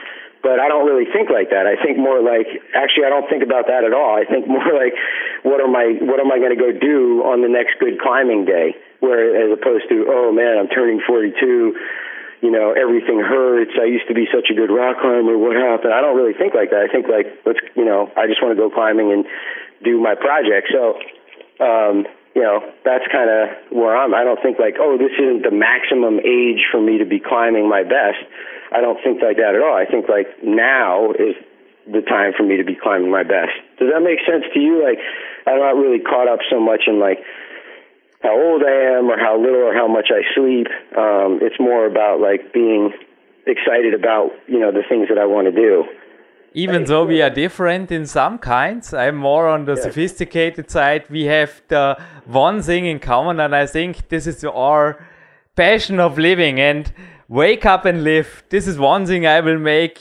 Speaker 4: but I don't really think like that. I think more like actually I don't think about that at all. I think more like what am I what am I going to go do on the next good climbing day? Where as opposed to oh man, I'm turning 42, you know, everything hurts. I used to be such a good rock climber. What happened? I don't really think like that. I think like let's you know, I just want to go climbing and do my project. So um you know, that's kind of where I'm. I don't think like, oh, this isn't the maximum age for me to be climbing my best. I don't think like that at all. I think like now is the time for me to be climbing my best. Does that make sense to you? Like, I'm not really caught up so much in like how old I am or how little or how much I sleep. Um, it's more about like being excited about you know the things that I want to do
Speaker 1: even though we are different in some kinds, I'm more on the yeah. sophisticated side. We have the one thing in common, and I think this is our passion of living and wake up and live. This is one thing I will make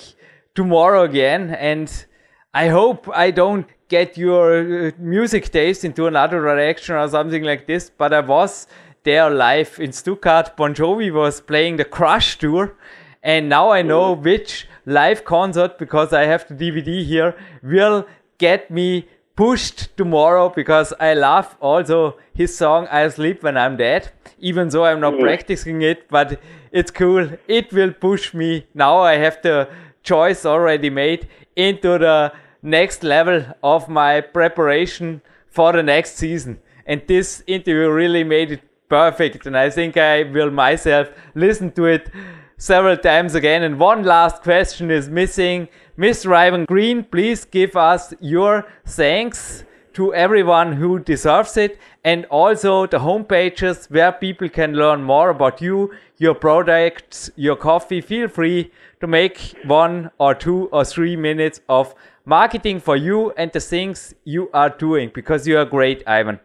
Speaker 1: tomorrow again, and I hope I don't get your uh, music taste into another direction or something like this. But I was there live in Stuttgart. Bon Jovi was playing the Crush tour, and now I know which live concert because I have the DVD here will get me pushed tomorrow because I love also his song I Sleep When I'm Dead, even though I'm not practicing it, but it's cool. It will push me. Now I have the choice already made into the next level of my preparation for the next season. And this interview really made it perfect. And I think I will myself listen to it several times again. And one last question is missing. Mr. Ivan Greene, please give us your thanks to everyone who deserves it and also the home pages where people can learn more about you, your products, your coffee. Feel free to make one or two or three minutes of marketing for you and the things you are doing because you are great, Ivan.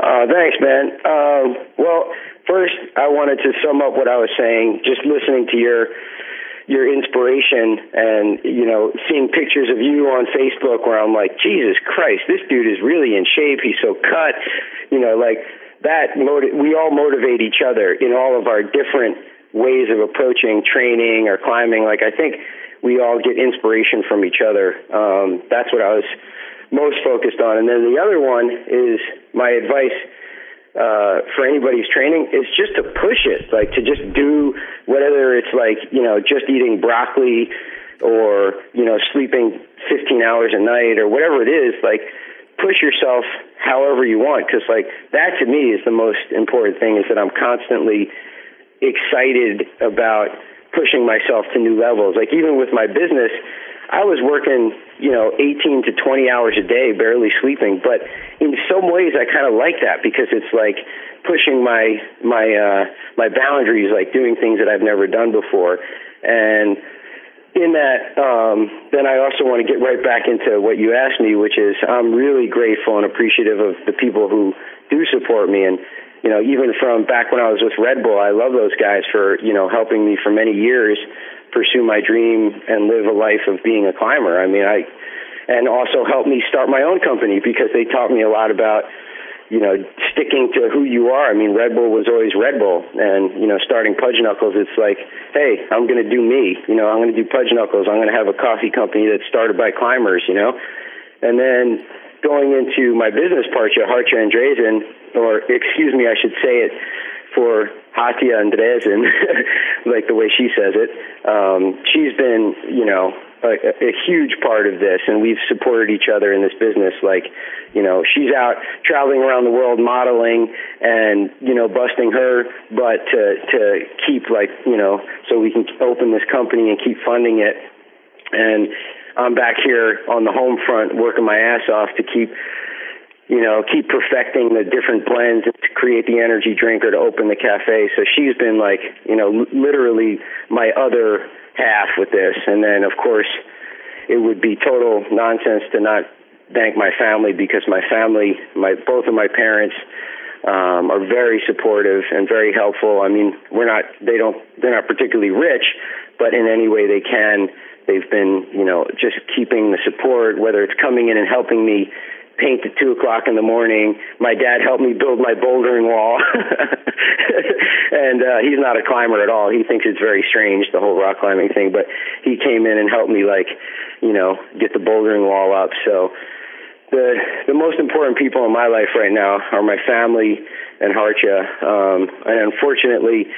Speaker 4: Uh, thanks, man. Uh, well, First, I wanted to sum up what I was saying. Just listening to your your inspiration and you know seeing pictures of you on Facebook where I'm like Jesus Christ this dude is really in shape. He's so cut. You know like that motiv- we all motivate each other in all of our different ways of approaching training or climbing. Like I think we all get inspiration from each other. Um, that's what I was most focused on. And then the other one is my advice uh, for anybody's training is just to push it, like to just do whatever it's like, you know, just eating broccoli or, you know, sleeping 15 hours a night or whatever it is, like push yourself however you want. Cause like that to me is the most important thing is that I'm constantly excited about pushing myself to new levels. Like even with my business, I was working, you know, 18 to 20 hours a day, barely sleeping. But in some ways, I kind of like that because it's like pushing my my uh, my boundaries, like doing things that I've never done before. And in that, um, then I also want to get right back into what you asked me, which is I'm really grateful and appreciative of the people who do support me and you know, even from back when I was with Red Bull, I love those guys for, you know, helping me for many years pursue my dream and live a life of being a climber. I mean, I and also helped me start my own company because they taught me a lot about you know sticking to who you are. I mean, Red Bull was always Red Bull, and you know, starting Pudge Knuckles, it's like, hey, I'm going to do me. You know, I'm going to do Pudge Knuckles. I'm going to have a coffee company that's started by climbers. You know, and then going into my business partner, Hartje Andresen, or excuse me, I should say it for Hatia Andresen, like the way she says it. Um, she's been, you know, a, a huge part of this, and we've supported each other in this business. Like, you know, she's out traveling around the world modeling and you know busting her, but to to keep like you know, so we can open this company and keep funding it. And I'm back here on the home front working my ass off to keep you know, keep perfecting the different blends to create the energy drink or to open the cafe. So she's been like, you know, literally my other half with this. And then, of course, it would be total nonsense to not thank my family because my family, my both of my parents, um, are very supportive and very helpful. I mean, we're not, they don't, they're not particularly rich, but in any way they can, they've been, you know, just keeping the support, whether it's coming in and helping me paint at two o'clock in the morning. My dad helped me build my bouldering wall, and uh, he's not a climber at all. He thinks it's very strange the whole rock climbing thing, but he came in and helped me like, you know, get the bouldering wall up. So the the most important people in my life right now are my family and Hartja. Um, and unfortunately.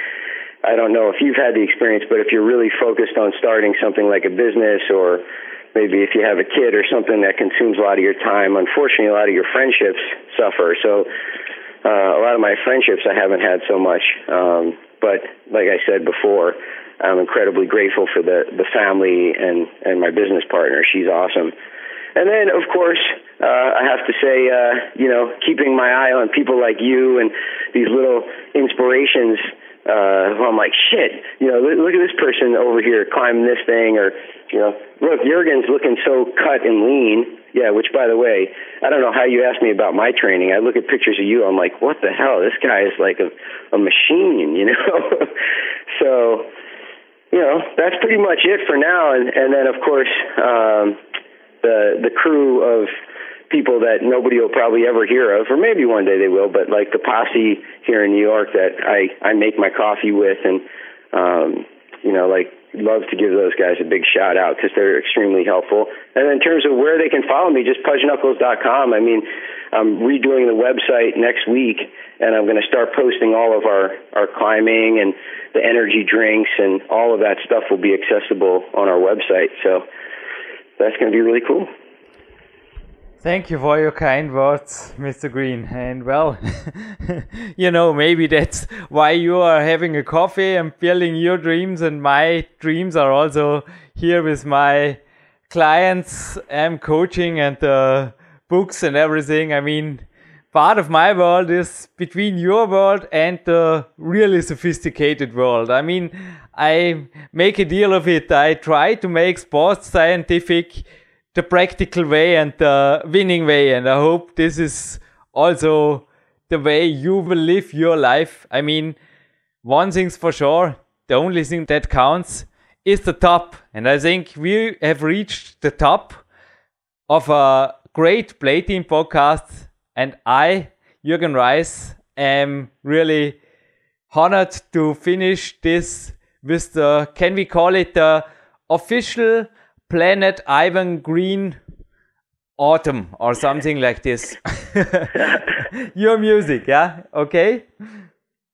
Speaker 4: I don't know if you've had the experience, but if you're really focused on starting something like a business or maybe if you have a kid or something that consumes a lot of your time, unfortunately, a lot of your friendships suffer. So, uh, a lot of my friendships I haven't had so much. Um, but like I said before, I'm incredibly grateful for the the family and and my business partner. She's awesome. And then, of course, uh, I have to say, uh, you know, keeping my eye on people like you and these little inspirations uh, who I'm like, shit, you know, look, look at this person over here climbing this thing, or, you know, look, Jurgen's looking so cut and lean. Yeah, which by the way, I don't know how you asked me about my training. I look at pictures of you, I'm like, what the hell? This guy is like a, a machine, you know? so, you know, that's pretty much it for now. And, and then, of course, um, the, the crew of, people that nobody will probably ever hear of, or maybe one day they will, but like the posse here in New York that I, I make my coffee with and, um, you know, like love to give those guys a big shout out because they're extremely helpful. And in terms of where they can follow me, just pudgeknuckles.com. I mean, I'm redoing the website next week and I'm going to start posting all of our, our climbing and the energy drinks and all of that stuff will be accessible on our website. So that's going to be really cool.
Speaker 1: Thank you for your kind words, Mr. Greene. And well, you know, maybe that's why you are having a coffee and building your dreams, and my dreams are also here with my clients. I'm coaching and the books and everything. I mean, part of my world is between your world and the really sophisticated world. I mean, I make a deal of it. I try to make sports scientific the practical way and the winning way. And I hope this is also the way you will live your life. I mean, one thing's for sure, the only thing that counts is the top. And I think we have reached the top of a great Platin podcast. And I, Jürgen Reis, am really honored to finish this with the, can we call it the official Planet Ivan Greene autumn or something like this. Your music, yeah? Okay?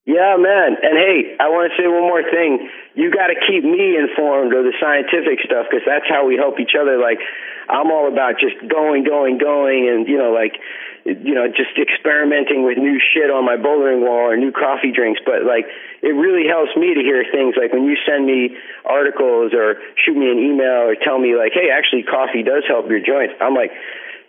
Speaker 4: Yeah, man. And hey, I want to say one more thing. You got to keep me informed of the scientific stuff because that's how we help each other. Like, I'm all about just going, going, going, and, you know, like, you know, just experimenting with new shit on my bouldering wall or new coffee drinks. But like, it really helps me to hear things like when you send me articles or shoot me an email or tell me like, hey, actually, coffee does help your joints. I'm like,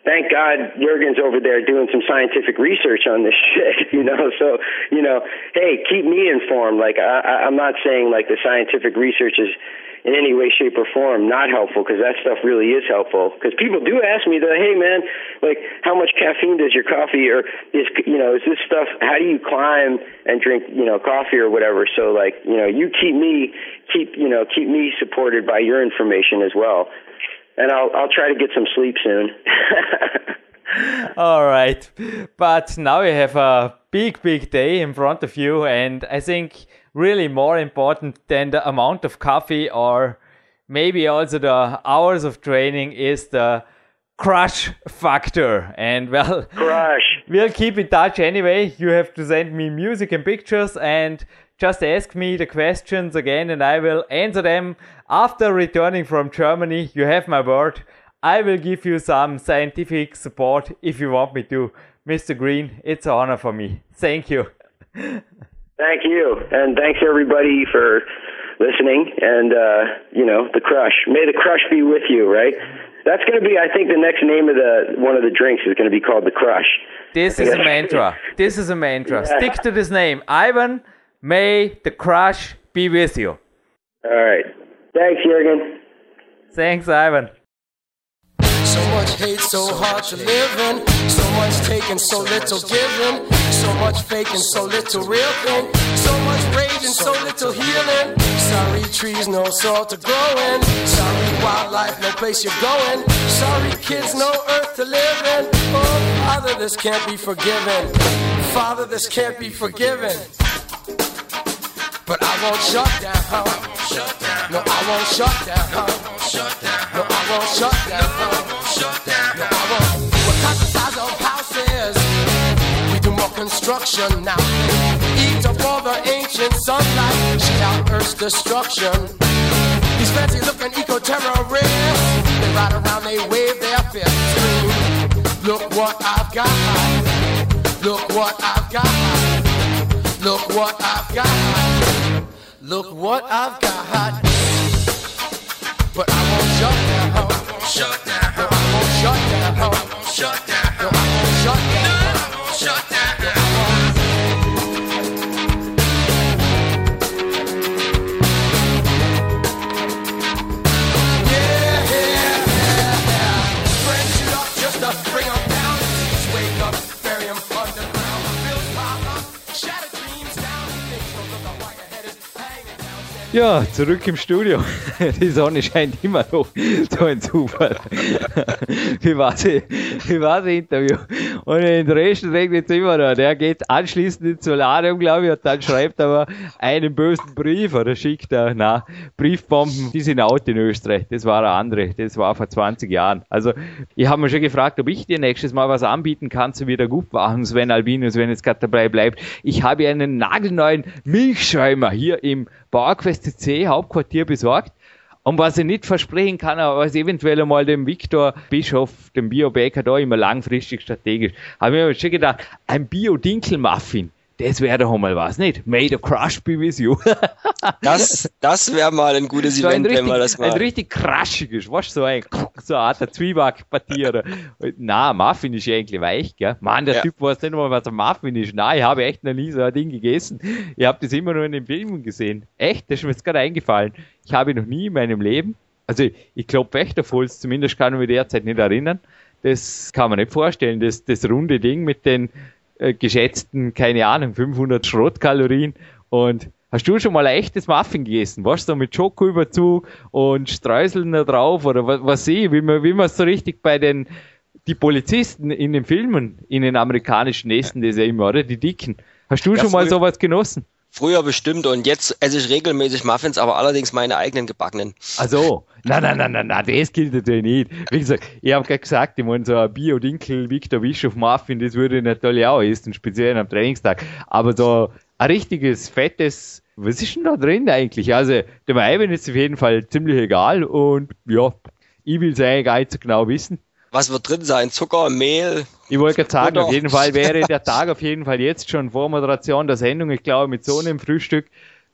Speaker 4: thank God Jurgen's over there doing some scientific research on this shit, you know. So, you know, hey, keep me informed. Like, I, I'm not saying like the scientific research is in any way, shape, or form not helpful because that stuff really is helpful. Because people do ask me, that, hey man, like how much caffeine does your coffee or is you know is this stuff? How do you climb and drink you know coffee or whatever? So like you know you keep me keep you know keep me supported by your information as well, and I'll I'll try to get some sleep soon.
Speaker 1: All right. But now you have a big, big day in front of you. And I think really more important than the amount of coffee or maybe also the hours of training is the crush factor. And well
Speaker 4: crush.
Speaker 1: we'll keep in touch anyway. You have to send me music and pictures and just ask me the questions again and i will answer them. After returning from germany you have my word. I will give you some scientific support if you want me to. Mr Greene it's an honor for me. Thank you
Speaker 4: Thank you, and thanks everybody for listening. And uh, you know, the crush. May the crush be with you. Right. That's going to be, I think, the next name of the one of the drinks is going to be called the Crush.
Speaker 1: This is a mantra. This is a mantra. Yeah. Stick to this name, Ivan. May the Crush be with you.
Speaker 4: All right. Thanks, Jurgen.
Speaker 1: Thanks, Ivan.
Speaker 3: So much hate, so hard to live in. So much taken, so little given. So much faking, so little real thing. So much rage and so little healing. Sorry trees, no soil to grow in. Sorry wildlife, no place you're going. Sorry kids, no earth to live in. Oh, Father, this can't be forgiven. Father, this can't be forgiven. But I won't shut down. No, I won't shut down. No, I won't shut down. Construction now. Eat up all the ancient sunlight, shit out Earth's destruction. These fancy looking eco terrorists, they ride around, they wave their fists. Look what I've got. Look what I've got. Look what I've got. Look what I've got. But I won't shut down. I won't shut down. I won't shut down. I won't shut down.
Speaker 1: Ja, zurück im Studio. Die Sonne scheint immer noch. So ein Zufall. Wie war das, wie war das Interview? Und in Dresden regnet es immer noch. Der geht anschließend ins Solarium, glaube ich, und dann schreibt er aber einen bösen Brief oder schickt er, na, Briefbomben, die sind out in Österreich. Das war eine andere. Das war vor 20 Jahren. Also, ich habe mir schon gefragt, ob ich dir nächstes Mal was anbieten kann zum Wiedergutmachung, Sven Albinus, wenn es gerade dabei bleibt. Ich habe einen nagelneuen Milchschäumer hier im PowerQuest C Hauptquartier besorgt. Und was ich nicht versprechen kann, aber was eventuell einmal dem Viktor Bischof, dem Bio-Baker da immer langfristig strategisch, habe ich mir schon gedacht, ein Bio-Dinkel-Muffin das wäre doch mal was, nicht? Made a crush be with you.
Speaker 2: das das wäre mal ein gutes so Event,
Speaker 1: ein richtig,
Speaker 2: wenn wir das
Speaker 1: mal. Ein richtig crushiges, weißt du, so ein, so eine Art Zwiebackpartier. Na, Muffin ist eigentlich weich, gell? Mann, der ja. Typ weiß nicht mal, was ein Muffin ist. Nein, ich habe echt noch nie so ein Ding gegessen. Ich habe das immer nur in den Filmen gesehen. Echt, das ist mir jetzt gerade eingefallen. Ich habe noch nie in meinem Leben, also ich glaube Holz, zumindest kann ich mich derzeit nicht erinnern. Das kann man nicht vorstellen. Das, das runde Ding mit den äh, geschätzten, keine Ahnung, 500 Schrottkalorien. Und hast du schon mal ein echtes Muffin gegessen? Was so mit Schokoüberzug und Streuseln da drauf oder was, was sehe ich, wie man, wie man so richtig bei den, die Polizisten in den Filmen, in den amerikanischen Essen, das ja immer, oder? Die Dicken. Hast du ja, schon mal sowas genossen?
Speaker 2: Früher bestimmt und jetzt esse ich regelmäßig Muffins, aber allerdings meine eigenen gebackenen.
Speaker 1: Also, nein, nein, nein, nein, nein, das gilt natürlich nicht. Wie gesagt, ich habe gerade gesagt, ich meine, so ein Bio-Dinkel Victor Bischof Muffin, das würde ich natürlich auch essen, speziell am Trainingstag. Aber so ein richtiges, fettes, was ist denn da drin eigentlich? Also, der Weiben ist auf jeden Fall ziemlich egal und ja, ich will es eigentlich gar nicht so genau wissen.
Speaker 2: Was wird drin sein? Zucker, Mehl?
Speaker 1: Ich wollte gerade sagen, Butter. auf jeden Fall wäre der Tag auf jeden Fall jetzt schon vor Moderation der Sendung. Ich glaube, mit so einem Frühstück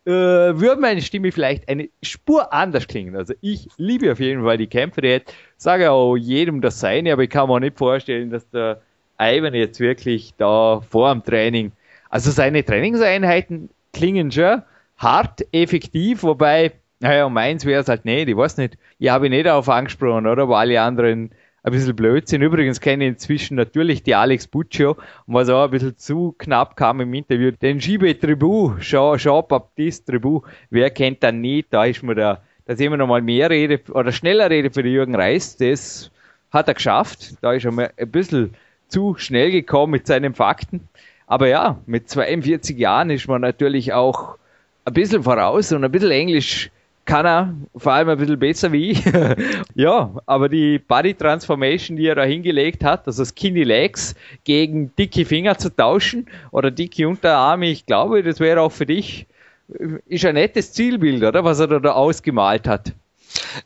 Speaker 1: äh, würde meine Stimme vielleicht eine Spur anders klingen. Also ich liebe auf jeden Fall die Kämpfe. Sage auch jedem das Seine, aber ich kann mir auch nicht vorstellen, dass der Ivan jetzt wirklich da vor dem Training, also seine Trainingseinheiten klingen schon hart, effektiv, wobei, naja, meins wäre es halt nicht, ich weiß nicht, ich habe ihn nicht darauf angesprochen, oder? Aber alle anderen ein bisschen Blödsinn. Übrigens kenne ich inzwischen natürlich die Alex Buccio und was auch ein bisschen zu knapp kam im Interview, den Gibe Tribu, Jean, Jean Baptiste Tribu, wer kennt dann nicht, da ist mir da, da sehen wir nochmal mehr Rede oder schneller Rede für den Jürgen Reis, das hat er geschafft, da ist er mal ein bisschen zu schnell gekommen mit seinen Fakten. Aber ja, mit 42 Jahren ist man natürlich auch ein bisschen voraus und ein bisschen Englisch kann er vor allem ein bisschen besser wie ich. ja, aber die Body Transformation, die er da hingelegt hat, also Skinny Legs gegen dicke Finger zu tauschen oder dicke Unterarme, ich glaube, das wäre auch für dich, ist ein nettes Zielbild, oder? Was er da ausgemalt hat.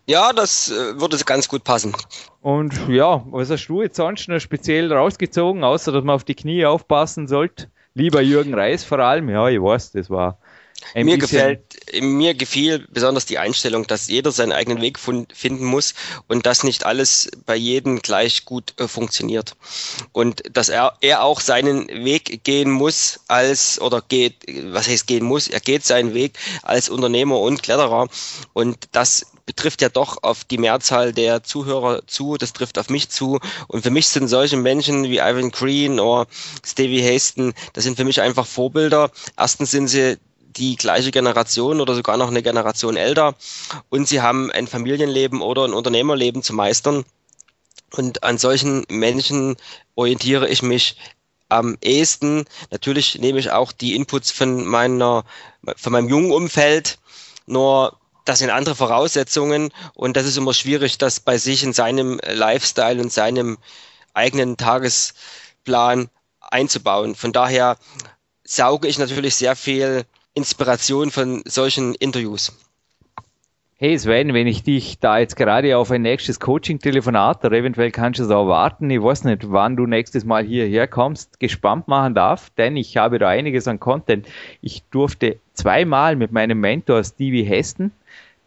Speaker 2: Ja, das äh, würde ganz gut passen.
Speaker 1: Und ja, was hast du jetzt sonst noch speziell rausgezogen, außer dass man auf die Knie aufpassen sollte? Lieber Jürgen Reis vor allem, ja, ich weiß, das war
Speaker 2: ein mir gefällt, mir gefiel besonders die Einstellung, dass jeder seinen eigenen Weg finden muss und dass nicht alles bei jedem gleich gut äh, funktioniert. Und dass er, er auch seinen Weg gehen muss als, oder geht, was heißt gehen muss, er geht seinen Weg als Unternehmer und Kletterer. Und das betrifft ja doch auf die Mehrzahl der Zuhörer zu, das trifft auf mich zu. Und für mich sind solche Menschen wie Ivan Green oder Stevie Haston, das sind für mich einfach Vorbilder. Erstens sind sie die gleiche Generation oder sogar noch eine Generation älter und sie haben ein Familienleben oder ein Unternehmerleben zu meistern. Und an solchen Menschen orientiere ich mich am ehesten. Natürlich nehme ich auch die Inputs von meiner, von meinem jungen Umfeld, nur das sind andere Voraussetzungen und das ist immer schwierig, das bei sich in seinem Lifestyle und seinem eigenen Tagesplan einzubauen. Von daher sauge ich natürlich sehr viel Inspiration von solchen Interviews.
Speaker 1: Hey Sven, wenn ich dich da jetzt gerade auf ein nächstes Coaching-Telefonat oder eventuell kannst du es auch warten, ich weiß nicht, wann du nächstes Mal hierher kommst, gespannt machen darf, denn ich habe da einiges an Content. Ich durfte zweimal mit meinem Mentor Stevie Heston,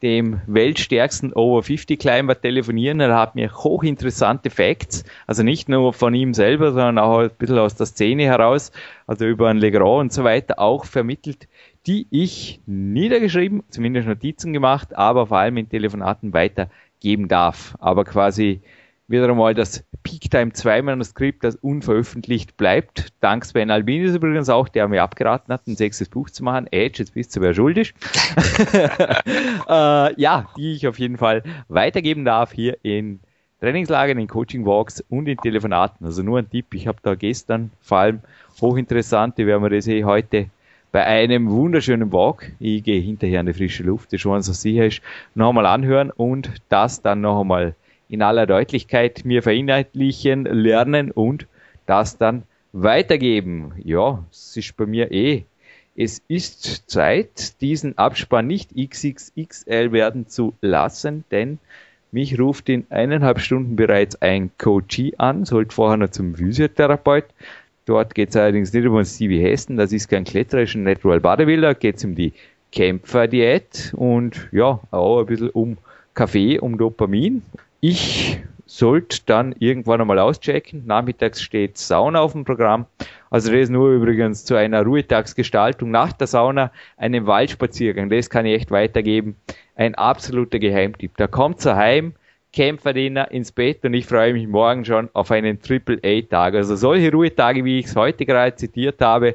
Speaker 1: dem weltstärksten Over 50 Climber telefonieren. Er hat mir hochinteressante Facts, also nicht nur von ihm selber, sondern auch ein bisschen aus der Szene heraus, also über ein Legrand und so weiter auch vermittelt, die ich niedergeschrieben, zumindest Notizen gemacht, aber vor allem in Telefonaten weitergeben darf. Aber quasi wieder einmal das Peak Time 2 Manuskript, das unveröffentlicht bleibt. Dank Sven Albinis übrigens auch, der mir abgeraten hat, ein sechstes Buch zu machen. Edge, jetzt bist du wer schuldig. äh, ja, die ich auf jeden Fall weitergeben darf hier in Trainingslagern, in Coaching Walks und in Telefonaten. Also nur ein Tipp, ich habe da gestern vor allem hochinteressante, werden wir das eh heute bei einem wunderschönen Walk, ich gehe hinterher in die frische Luft, das schon so sicher ist, noch einmal anhören und das dann noch einmal in aller Deutlichkeit mir verinnerlichen, lernen und das dann weitergeben. Ja, es ist bei mir eh. Es ist Zeit, diesen Abspann nicht XXXL werden zu lassen, denn mich ruft in eineinhalb Stunden bereits ein Coachie an, sollte vorher noch zum Physiotherapeut. Dort geht es allerdings nicht um Stevie Hessen, das ist kein Kletterer, ist ein Natural Bodybuilder, geht es um die Kämpferdiät und ja, auch ein bisschen um Kaffee, um Dopamin. Ich sollte dann irgendwann einmal auschecken. Nachmittags steht Sauna auf dem Programm. Also das nur übrigens zu einer Ruhetagsgestaltung nach der Sauna einen Waldspaziergang. Das kann ich echt weitergeben. Ein absoluter Geheimtipp. Da kommt ihr heim, Kämpferdiener ins Bett und ich freue mich morgen schon auf einen Triple A-Tag. Also solche Ruhetage, wie ich es heute gerade zitiert habe,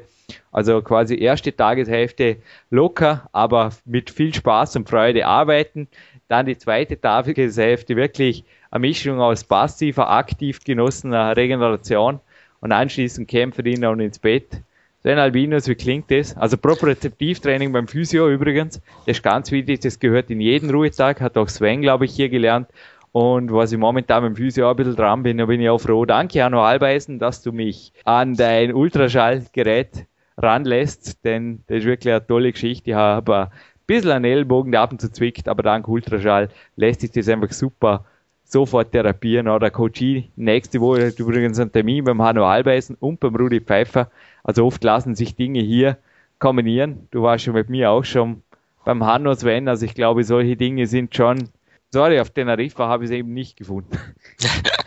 Speaker 1: also quasi erste Tageshälfte locker, aber mit viel Spaß und Freude arbeiten. Dann die zweite Tageshälfte wirklich eine Mischung aus passiver, aktiv genossener Regeneration und anschließend Kämpferdiener und ins Bett. Sven Albinus, wie klingt das? Also Propriozeptivtraining beim Physio übrigens, das ist ganz wichtig, das gehört in jeden Ruhetag, hat auch Sven, glaube ich, hier gelernt. Und was ich momentan beim Physio ein bisschen dran bin, da bin ich auch froh. Danke, Hanno Albeisen, dass du mich an dein Ultraschallgerät ranlässt, denn das ist wirklich eine tolle Geschichte. Ich habe ein bisschen einen Ellbogen, der ab und zu zwickt, aber dank Ultraschall lässt sich das einfach super sofort therapieren. Oder Coach nächste Woche hat übrigens einen Termin beim Hanno Albeisen und beim Rudi Pfeiffer also oft lassen sich Dinge hier kombinieren. Du warst schon mit mir auch schon beim Hanno Sven. Also ich glaube, solche Dinge sind schon, sorry, auf Teneriffa habe ich es eben nicht gefunden.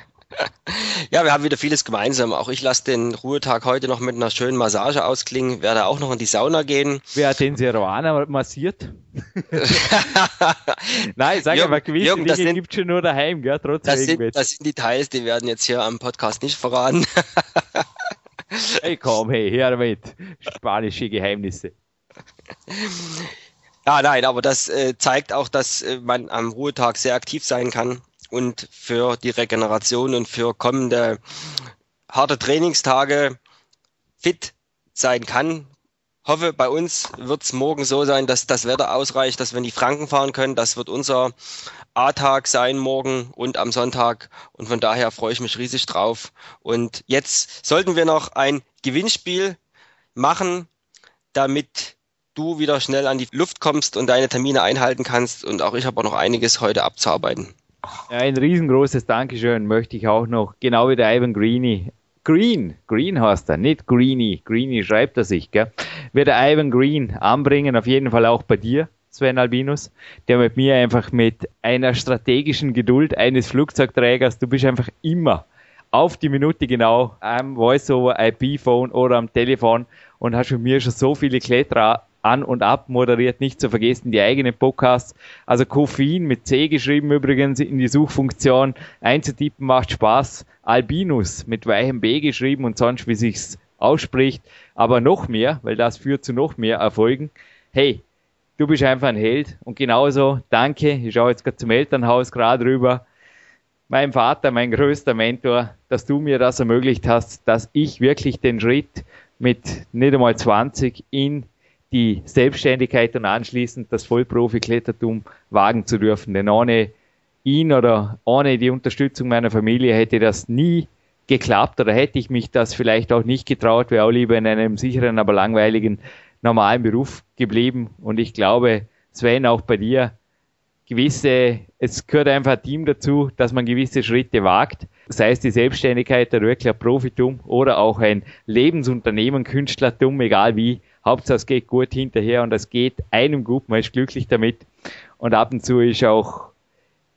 Speaker 2: Ja, wir haben wieder vieles gemeinsam. Auch ich lasse den Ruhetag heute noch mit einer schönen Massage ausklingen, werde auch noch in die Sauna gehen.
Speaker 1: Wer hat den Seruana massiert? Nein, sag mal, gewisse Jürgen, Dinge gibt es schon nur daheim, gell?
Speaker 2: Trotz das sind, das sind Details, die werden jetzt hier am Podcast nicht verraten.
Speaker 1: Hey, komm, hey, her damit. Spanische Geheimnisse.
Speaker 2: Ja, nein, aber das äh, zeigt auch, dass äh, man am Ruhetag sehr aktiv sein kann und für die Regeneration und für kommende harte Trainingstage fit sein kann. Hoffe, bei uns wird es morgen so sein, dass das Wetter ausreicht, dass wir in die Franken fahren können. Das wird unser A-Tag sein morgen und am Sonntag. Und von daher freue ich mich riesig drauf. Und jetzt sollten wir noch ein Gewinnspiel machen, damit du wieder schnell an die Luft kommst und deine Termine einhalten kannst. Und auch ich habe auch noch einiges heute abzuarbeiten.
Speaker 1: Ein riesengroßes Dankeschön möchte ich auch noch, genau wie der Ivan Greeny. Green, Green heißt er, nicht Greeny. Greeny schreibt er sich, gell? Wird der Ivan Green anbringen, auf jeden Fall auch bei dir. Sven Albinus, der mit mir einfach mit einer strategischen Geduld eines Flugzeugträgers, du bist einfach immer auf die Minute genau am Voice-over IP-Phone oder am Telefon und hast mit mir schon so viele Kletterer an und ab moderiert, nicht zu vergessen die eigenen Podcasts. Also Koffein mit C geschrieben übrigens in die Suchfunktion einzutippen macht Spaß. Albinus mit weichem B geschrieben und sonst wie sich's ausspricht, aber noch mehr, weil das führt zu noch mehr Erfolgen. Hey, du bist einfach ein Held und genauso, danke, ich schaue jetzt gerade zum Elternhaus gerade rüber, mein Vater, mein größter Mentor, dass du mir das ermöglicht hast, dass ich wirklich den Schritt mit nicht einmal 20 in die Selbstständigkeit und anschließend das Vollprofi-Klettertum wagen zu dürfen. Denn ohne ihn oder ohne die Unterstützung meiner Familie hätte das nie geklappt oder hätte ich mich das vielleicht auch nicht getraut, wäre auch lieber in einem sicheren, aber langweiligen normalen Beruf geblieben. Und ich glaube, Sven, auch bei dir, gewisse, es gehört einfach ein Team dazu, dass man gewisse Schritte wagt, sei es die Selbstständigkeit oder wirklich ein Profitum oder auch ein Lebensunternehmen, Künstlertum, egal wie. Hauptsache es geht gut hinterher und es geht einem gut, man ist glücklich damit. Und ab und zu ist auch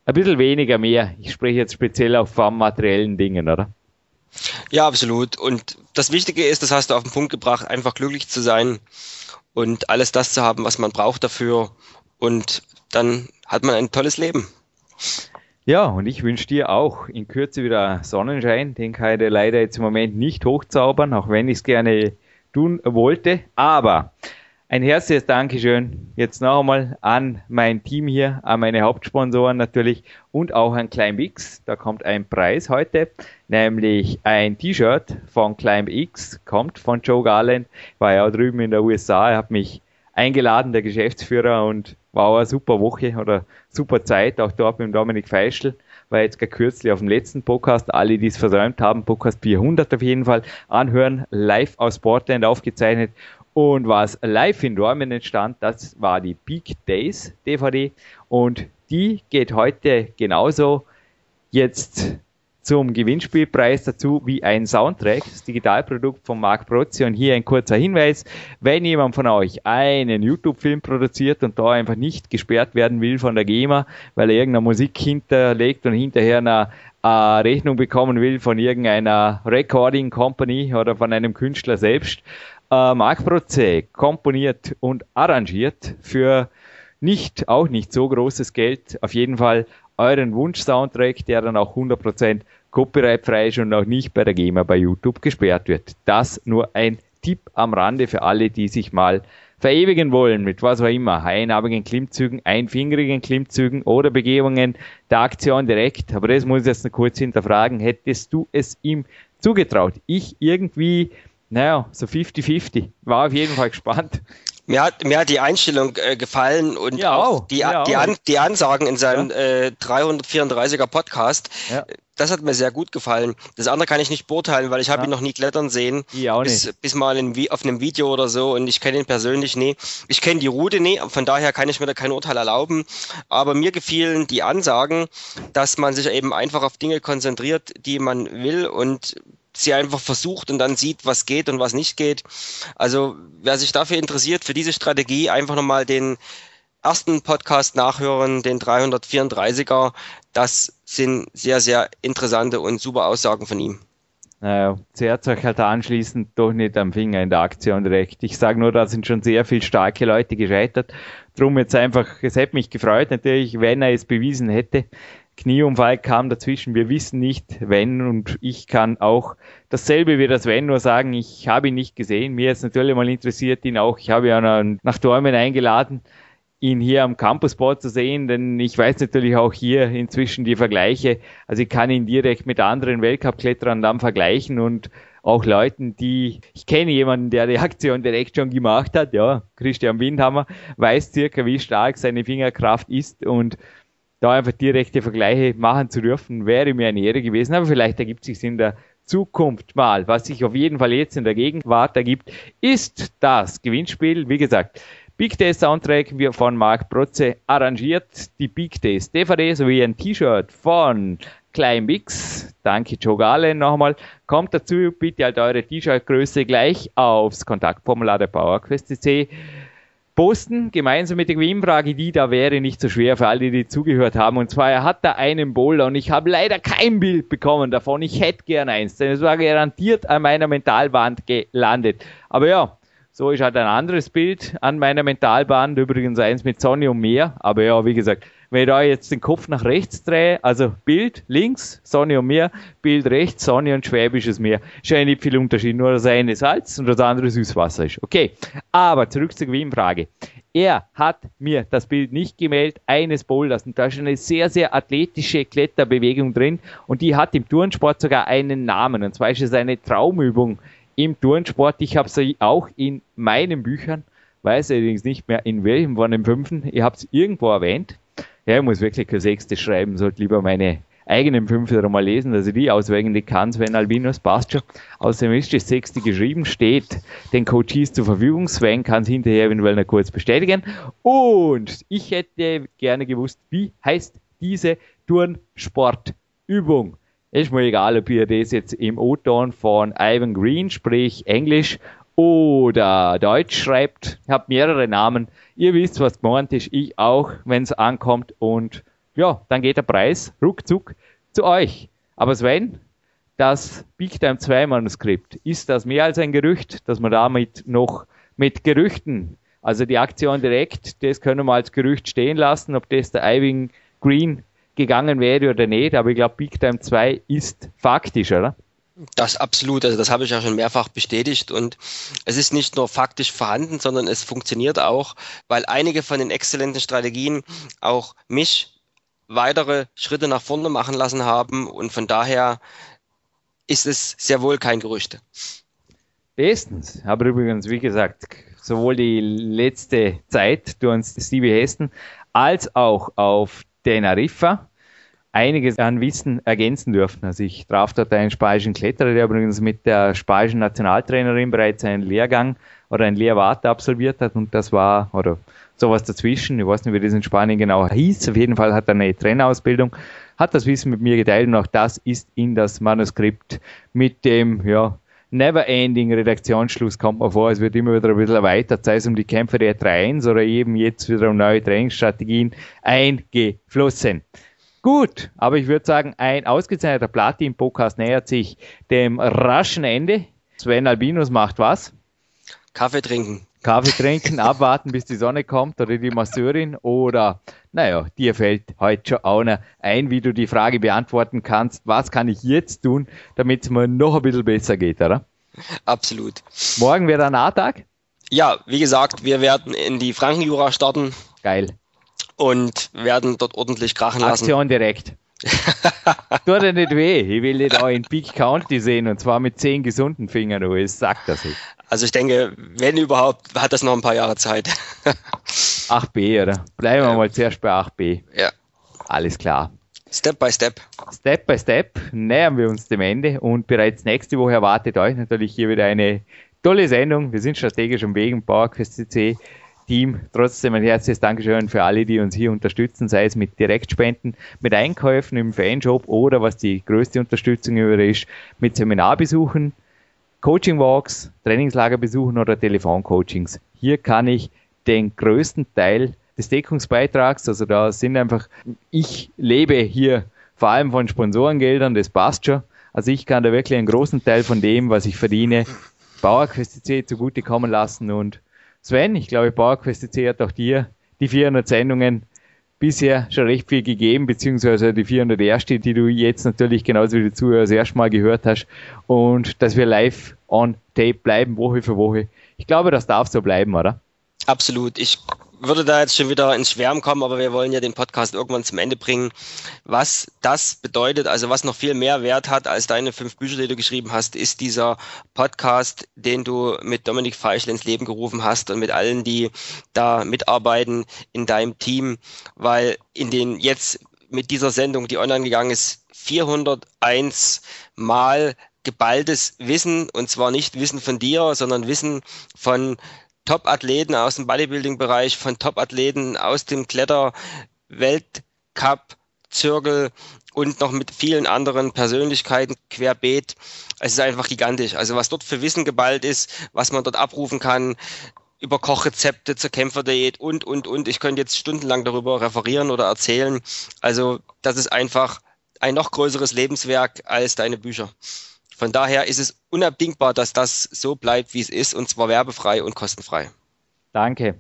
Speaker 1: ein bisschen weniger mehr. Ich spreche jetzt speziell auch von materiellen Dingen, oder?
Speaker 2: Ja, absolut. Und das Wichtige ist, das hast du auf den Punkt gebracht, einfach glücklich zu sein und alles das zu haben, was man braucht dafür. Und dann hat man ein tolles Leben.
Speaker 1: Ja, und ich wünsche dir auch in Kürze wieder Sonnenschein. Den kann ich leider jetzt im Moment nicht hochzaubern, auch wenn ich es gerne tun wollte. Aber ein herzliches Dankeschön jetzt noch einmal an mein Team hier, an meine Hauptsponsoren natürlich und auch an ClimbX. Da kommt ein Preis heute, nämlich ein T-Shirt von ClimbX, kommt von Joe Garland, war ja drüben in der USA, er hat mich eingeladen, der Geschäftsführer und war auch eine super Woche oder super Zeit, auch dort mit Dominik Feischl war jetzt gar kürzlich auf dem letzten Podcast, alle, die es versäumt haben, Podcast 400 auf jeden Fall, anhören, live aus Portland aufgezeichnet. Und was live in Dormen entstand, das war die Peak Days DVD und die geht heute genauso. Jetzt zum Gewinnspielpreis dazu wie ein Soundtrack, das Digitalprodukt von Marc Prozzi. Und hier ein kurzer Hinweis, wenn jemand von euch einen YouTube-Film produziert und da einfach nicht gesperrt werden will von der GEMA, weil er irgendeine Musik hinterlegt und hinterher eine äh, Rechnung bekommen will von irgendeiner Recording Company oder von einem Künstler selbst, äh, Marc Proze komponiert und arrangiert für nicht, auch nicht so großes Geld, auf jeden Fall euren Wunsch-Soundtrack, der dann auch 100% copyrightfrei ist und auch nicht bei der GEMA bei YouTube gesperrt wird. Das nur ein Tipp am Rande für alle, die sich mal verewigen wollen mit was auch immer, einarmigen Klimmzügen, einfingerigen Klimmzügen oder Begehungen der Aktion direkt. Aber das muss ich jetzt noch kurz hinterfragen. Hättest du es ihm zugetraut? Ich irgendwie Naja, so 50-50. War auf jeden Fall gespannt.
Speaker 2: Mir hat, mir hat die Einstellung äh, gefallen und ja, auch die, ja, die, An, die Ansagen in seinem ja. äh, 334er Podcast. Das hat mir sehr gut gefallen. Das andere kann ich nicht beurteilen, weil ich habe ihn noch nie klettern sehen.
Speaker 1: Auch
Speaker 2: bis, bis mal in, auf einem Video oder so und ich kenne ihn persönlich nie. Ich kenne die Route nie, von daher kann ich mir da kein Urteil erlauben. Aber mir gefielen die Ansagen, dass man sich eben einfach auf Dinge konzentriert, die man will und sie einfach versucht und dann sieht, was geht und was nicht geht. Also wer sich dafür interessiert, für diese Strategie, einfach nochmal den ersten Podcast nachhören, den 334er. Das sind sehr, sehr interessante und super Aussagen von ihm.
Speaker 1: Naja, zuerst euch halt anschließend doch nicht am Finger in der Aktion direkt. Ich sage nur, da sind schon sehr viele starke Leute gescheitert. Drum jetzt einfach, es hätte mich gefreut natürlich, wenn er es bewiesen hätte. Knieunfall kam dazwischen. Wir wissen nicht, wenn und ich kann auch dasselbe wie das Wenn nur sagen, ich habe ihn nicht gesehen. Mir ist natürlich mal interessiert ihn auch. Ich habe ihn nach Dormen eingeladen, ihn hier am Campusboard zu sehen, denn ich weiß natürlich auch hier inzwischen die Vergleiche. Also ich kann ihn direkt mit anderen Weltcup-Kletterern dann vergleichen und auch Leuten, die, ich kenne jemanden, der die Aktion direkt schon gemacht hat, ja, Christian Windhammer, weiß circa, wie stark seine Fingerkraft ist und da einfach direkte Vergleiche machen zu dürfen, wäre mir eine Ehre gewesen. Aber vielleicht ergibt sich in der Zukunft mal. Was sich auf jeden Fall jetzt in der Gegenwart ergibt, ist das Gewinnspiel. Wie gesagt, Big Day Soundtrack von Marc Protze arrangiert, die Big Days DVD sowie ein T-Shirt von Klein. Danke Joe Gale nochmal. Kommt dazu bitte halt eure T-Shirt-Größe gleich aufs Kontaktformular der PowerQuest.cc posten, gemeinsam mit der Gewinnfrage, die da wäre nicht so schwer für alle, die zugehört haben. Und zwar, er hat da einen Boulder und ich habe leider kein Bild bekommen davon. Ich hätte gern eins, denn es war garantiert an meiner Mentalwand gelandet. Aber ja, so ist halt ein anderes Bild an meiner Mentalband, übrigens eins mit Sonne und Meer. Aber ja, wie gesagt, wenn ich da jetzt den Kopf nach rechts drehe, also Bild links, Sonne und Meer, Bild rechts, Sonne und Schwäbisches Meer, ist ja nicht viel Unterschied, nur das eine Salz und das andere Süßwasser ist. Okay, aber zurück zur Gewinnfrage. Er hat mir das Bild nicht gemeldet, eines Boulders. Und da ist eine sehr, sehr athletische Kletterbewegung drin. Und die hat im Turnsport sogar einen Namen. Und zwar ist es eine Traumübung im Turnsport. Ich habe sie auch in meinen Büchern, weiß allerdings nicht mehr in welchem von den fünften. Ich habe es irgendwo erwähnt. Ja, ich muss wirklich kein sechstes schreiben, sollte lieber meine eigenen Fünfer mal lesen, dass ich die auswendig kann. Sven Albinus passt schon. Außerdem ist das sechste geschrieben, steht den Coaches zur Verfügung. Sven kann es hinterher eventuell noch kurz bestätigen. Und ich hätte gerne gewusst, wie heißt diese Turnsportübung? Ist mir egal, ob ihr das jetzt im O-Ton von Ivan Green, sprich Englisch oder Deutsch schreibt. Ich habe mehrere Namen. Ihr wisst, was gemeint ist. Ich auch, wenn es ankommt. Und ja, dann geht der Preis ruckzuck zu euch. Aber Sven, das Big Time 2 Manuskript, ist das mehr als ein Gerücht, dass man damit noch mit Gerüchten, also die Aktion direkt, das können wir als Gerücht stehen lassen, ob das der Iving Green gegangen wäre oder nicht, aber ich glaube, Big Time 2 ist faktisch, oder?
Speaker 2: Das absolut, also das habe ich ja schon mehrfach bestätigt und es ist nicht nur faktisch vorhanden, sondern es funktioniert auch, weil einige von den exzellenten Strategien auch mich weitere Schritte nach vorne machen lassen haben und von daher ist es sehr wohl kein Gerücht.
Speaker 1: Bestens. Aber übrigens, wie gesagt, sowohl die letzte Zeit durch uns Stevie Hesten als auch auf Teneriffa einiges an Wissen ergänzen dürfen. Also ich traf dort einen spanischen Kletterer, der übrigens mit der spanischen Nationaltrainerin bereits einen Lehrgang oder ein Lehrwart absolviert hat und das war, oder sowas dazwischen, ich weiß nicht, wie das in Spanien genau hieß, auf jeden Fall hat er eine Trainerausbildung, hat das Wissen mit mir geteilt und auch das ist in das Manuskript mit dem, ja, Never-Ending Redaktionsschluss kommt man vor, es wird immer wieder ein bisschen erweitert, sei es um die Kämpfe der 3-1 oder eben jetzt wieder um neue Trainingsstrategien eingeflossen. Gut, aber ich würde sagen, ein ausgezeichneter Platin-Podcast nähert sich dem raschen Ende. Sven Albinus macht was?
Speaker 2: Kaffee trinken.
Speaker 1: Kaffee trinken, abwarten, bis die Sonne kommt oder die Masseurin oder, naja, dir fällt heute schon auch noch ein, wie du die Frage beantworten kannst, was kann ich jetzt tun, damit es mir noch ein bisschen besser geht, oder?
Speaker 2: Absolut.
Speaker 1: Morgen wäre ein A-Tag?
Speaker 2: Ja, wie gesagt, wir werden in die Frankenjura starten.
Speaker 1: Geil
Speaker 2: und werden dort ordentlich krachen lassen.
Speaker 1: Aktion direkt. Tut er nicht weh. Ich will dich da in Peak County sehen und zwar mit zehn gesunden Fingern. Du, es sagt das nicht.
Speaker 2: Also ich denke, wenn überhaupt, hat das noch ein paar Jahre Zeit.
Speaker 1: 8b, oder? Bleiben wir ja. mal zuerst bei 8b.
Speaker 2: Ja.
Speaker 1: Alles klar.
Speaker 2: Step by Step.
Speaker 1: Step by Step nähern wir uns dem Ende und bereits nächste Woche erwartet euch natürlich hier wieder eine tolle Sendung. Wir sind strategisch am Weg im PowerQuest CC Team. Trotzdem ein herzliches Dankeschön für alle, die uns hier unterstützen, sei es mit Direktspenden, mit Einkäufen im Fanshop oder was die größte Unterstützung über ist, mit Seminarbesuchen, Coaching Walks, Trainingslagerbesuchen oder Telefoncoachings. Hier kann ich den größten Teil des Deckungsbeitrags, also da sind einfach, ich lebe hier vor allem von Sponsorengeldern, das passt schon. Also ich kann da wirklich einen großen Teil von dem, was ich verdiene, PowerQuest CC zugutekommen lassen und Sven, ich glaube, PowerQuest hat auch dir die 400 Sendungen bisher schon recht viel gegeben, beziehungsweise die 400 erste, die du jetzt natürlich genauso wie die Zuhörer das erste Mal gehört hast und dass wir live on tape bleiben, Woche für Woche. Ich glaube, das darf so bleiben, oder?
Speaker 2: Absolut. Ich würde da jetzt schon wieder ins Schwärmen kommen, aber wir wollen ja den Podcast irgendwann zum Ende bringen. Was das bedeutet, also was noch viel mehr Wert hat als deine fünf Bücher, die du geschrieben hast, ist dieser Podcast, den du mit Dominik Feischl ins Leben gerufen hast und mit allen, die da mitarbeiten in deinem Team, weil in den jetzt mit dieser Sendung, die online gegangen ist, 401 Mal geballtes Wissen und zwar nicht Wissen von dir, sondern Wissen von Top-Athleten aus dem Bodybuilding-Bereich, von Top-Athleten aus dem Kletter-Weltcup, Zirkel und noch mit vielen anderen Persönlichkeiten querbeet. Es ist einfach gigantisch. Also was dort für Wissen geballt ist, was man dort abrufen kann, über Kochrezepte zur Kämpferdiät und, und, und. Ich könnte jetzt stundenlang darüber referieren oder erzählen. Also das ist einfach ein noch größeres Lebenswerk als deine Bücher. Von daher ist es unabdingbar, dass das so bleibt, wie es ist, und zwar werbefrei und kostenfrei.
Speaker 1: Danke.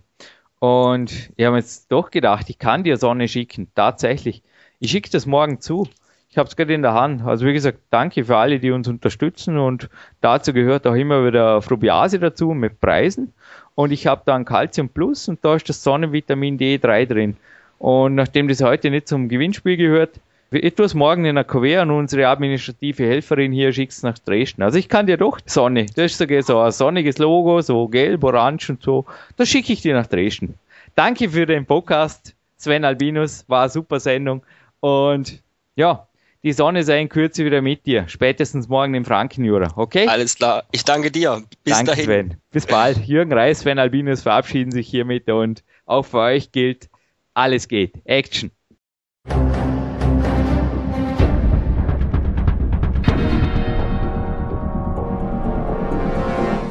Speaker 1: Und ich habe jetzt doch gedacht, ich kann dir Sonne schicken. Tatsächlich. Ich schicke das morgen zu. Ich habe es gerade in der Hand. Also wie gesagt, danke für alle, die uns unterstützen. Und dazu gehört auch immer wieder Frubiase dazu mit Preisen. Und ich habe da ein Calcium Plus und da ist das Sonnenvitamin D3 drin. Und nachdem das heute nicht zum Gewinnspiel gehört, etwas morgen in der KW an unsere administrative Helferin hier schickst nach Dresden. Also ich kann dir doch Sonne, das ist sogar so ein sonniges Logo, so gelb, orange und so. Das schicke ich dir nach Dresden. Danke für den Podcast, Sven Albinus, war eine super Sendung und ja, die Sonne sei in Kürze wieder mit dir. Spätestens morgen im Frankenjura, okay?
Speaker 2: Alles klar. Ich danke dir.
Speaker 1: Bis danke, dahin. Sven. Bis bald. Jürgen Reis, Sven Albinus verabschieden sich hiermit und auch für euch gilt, alles geht. Action.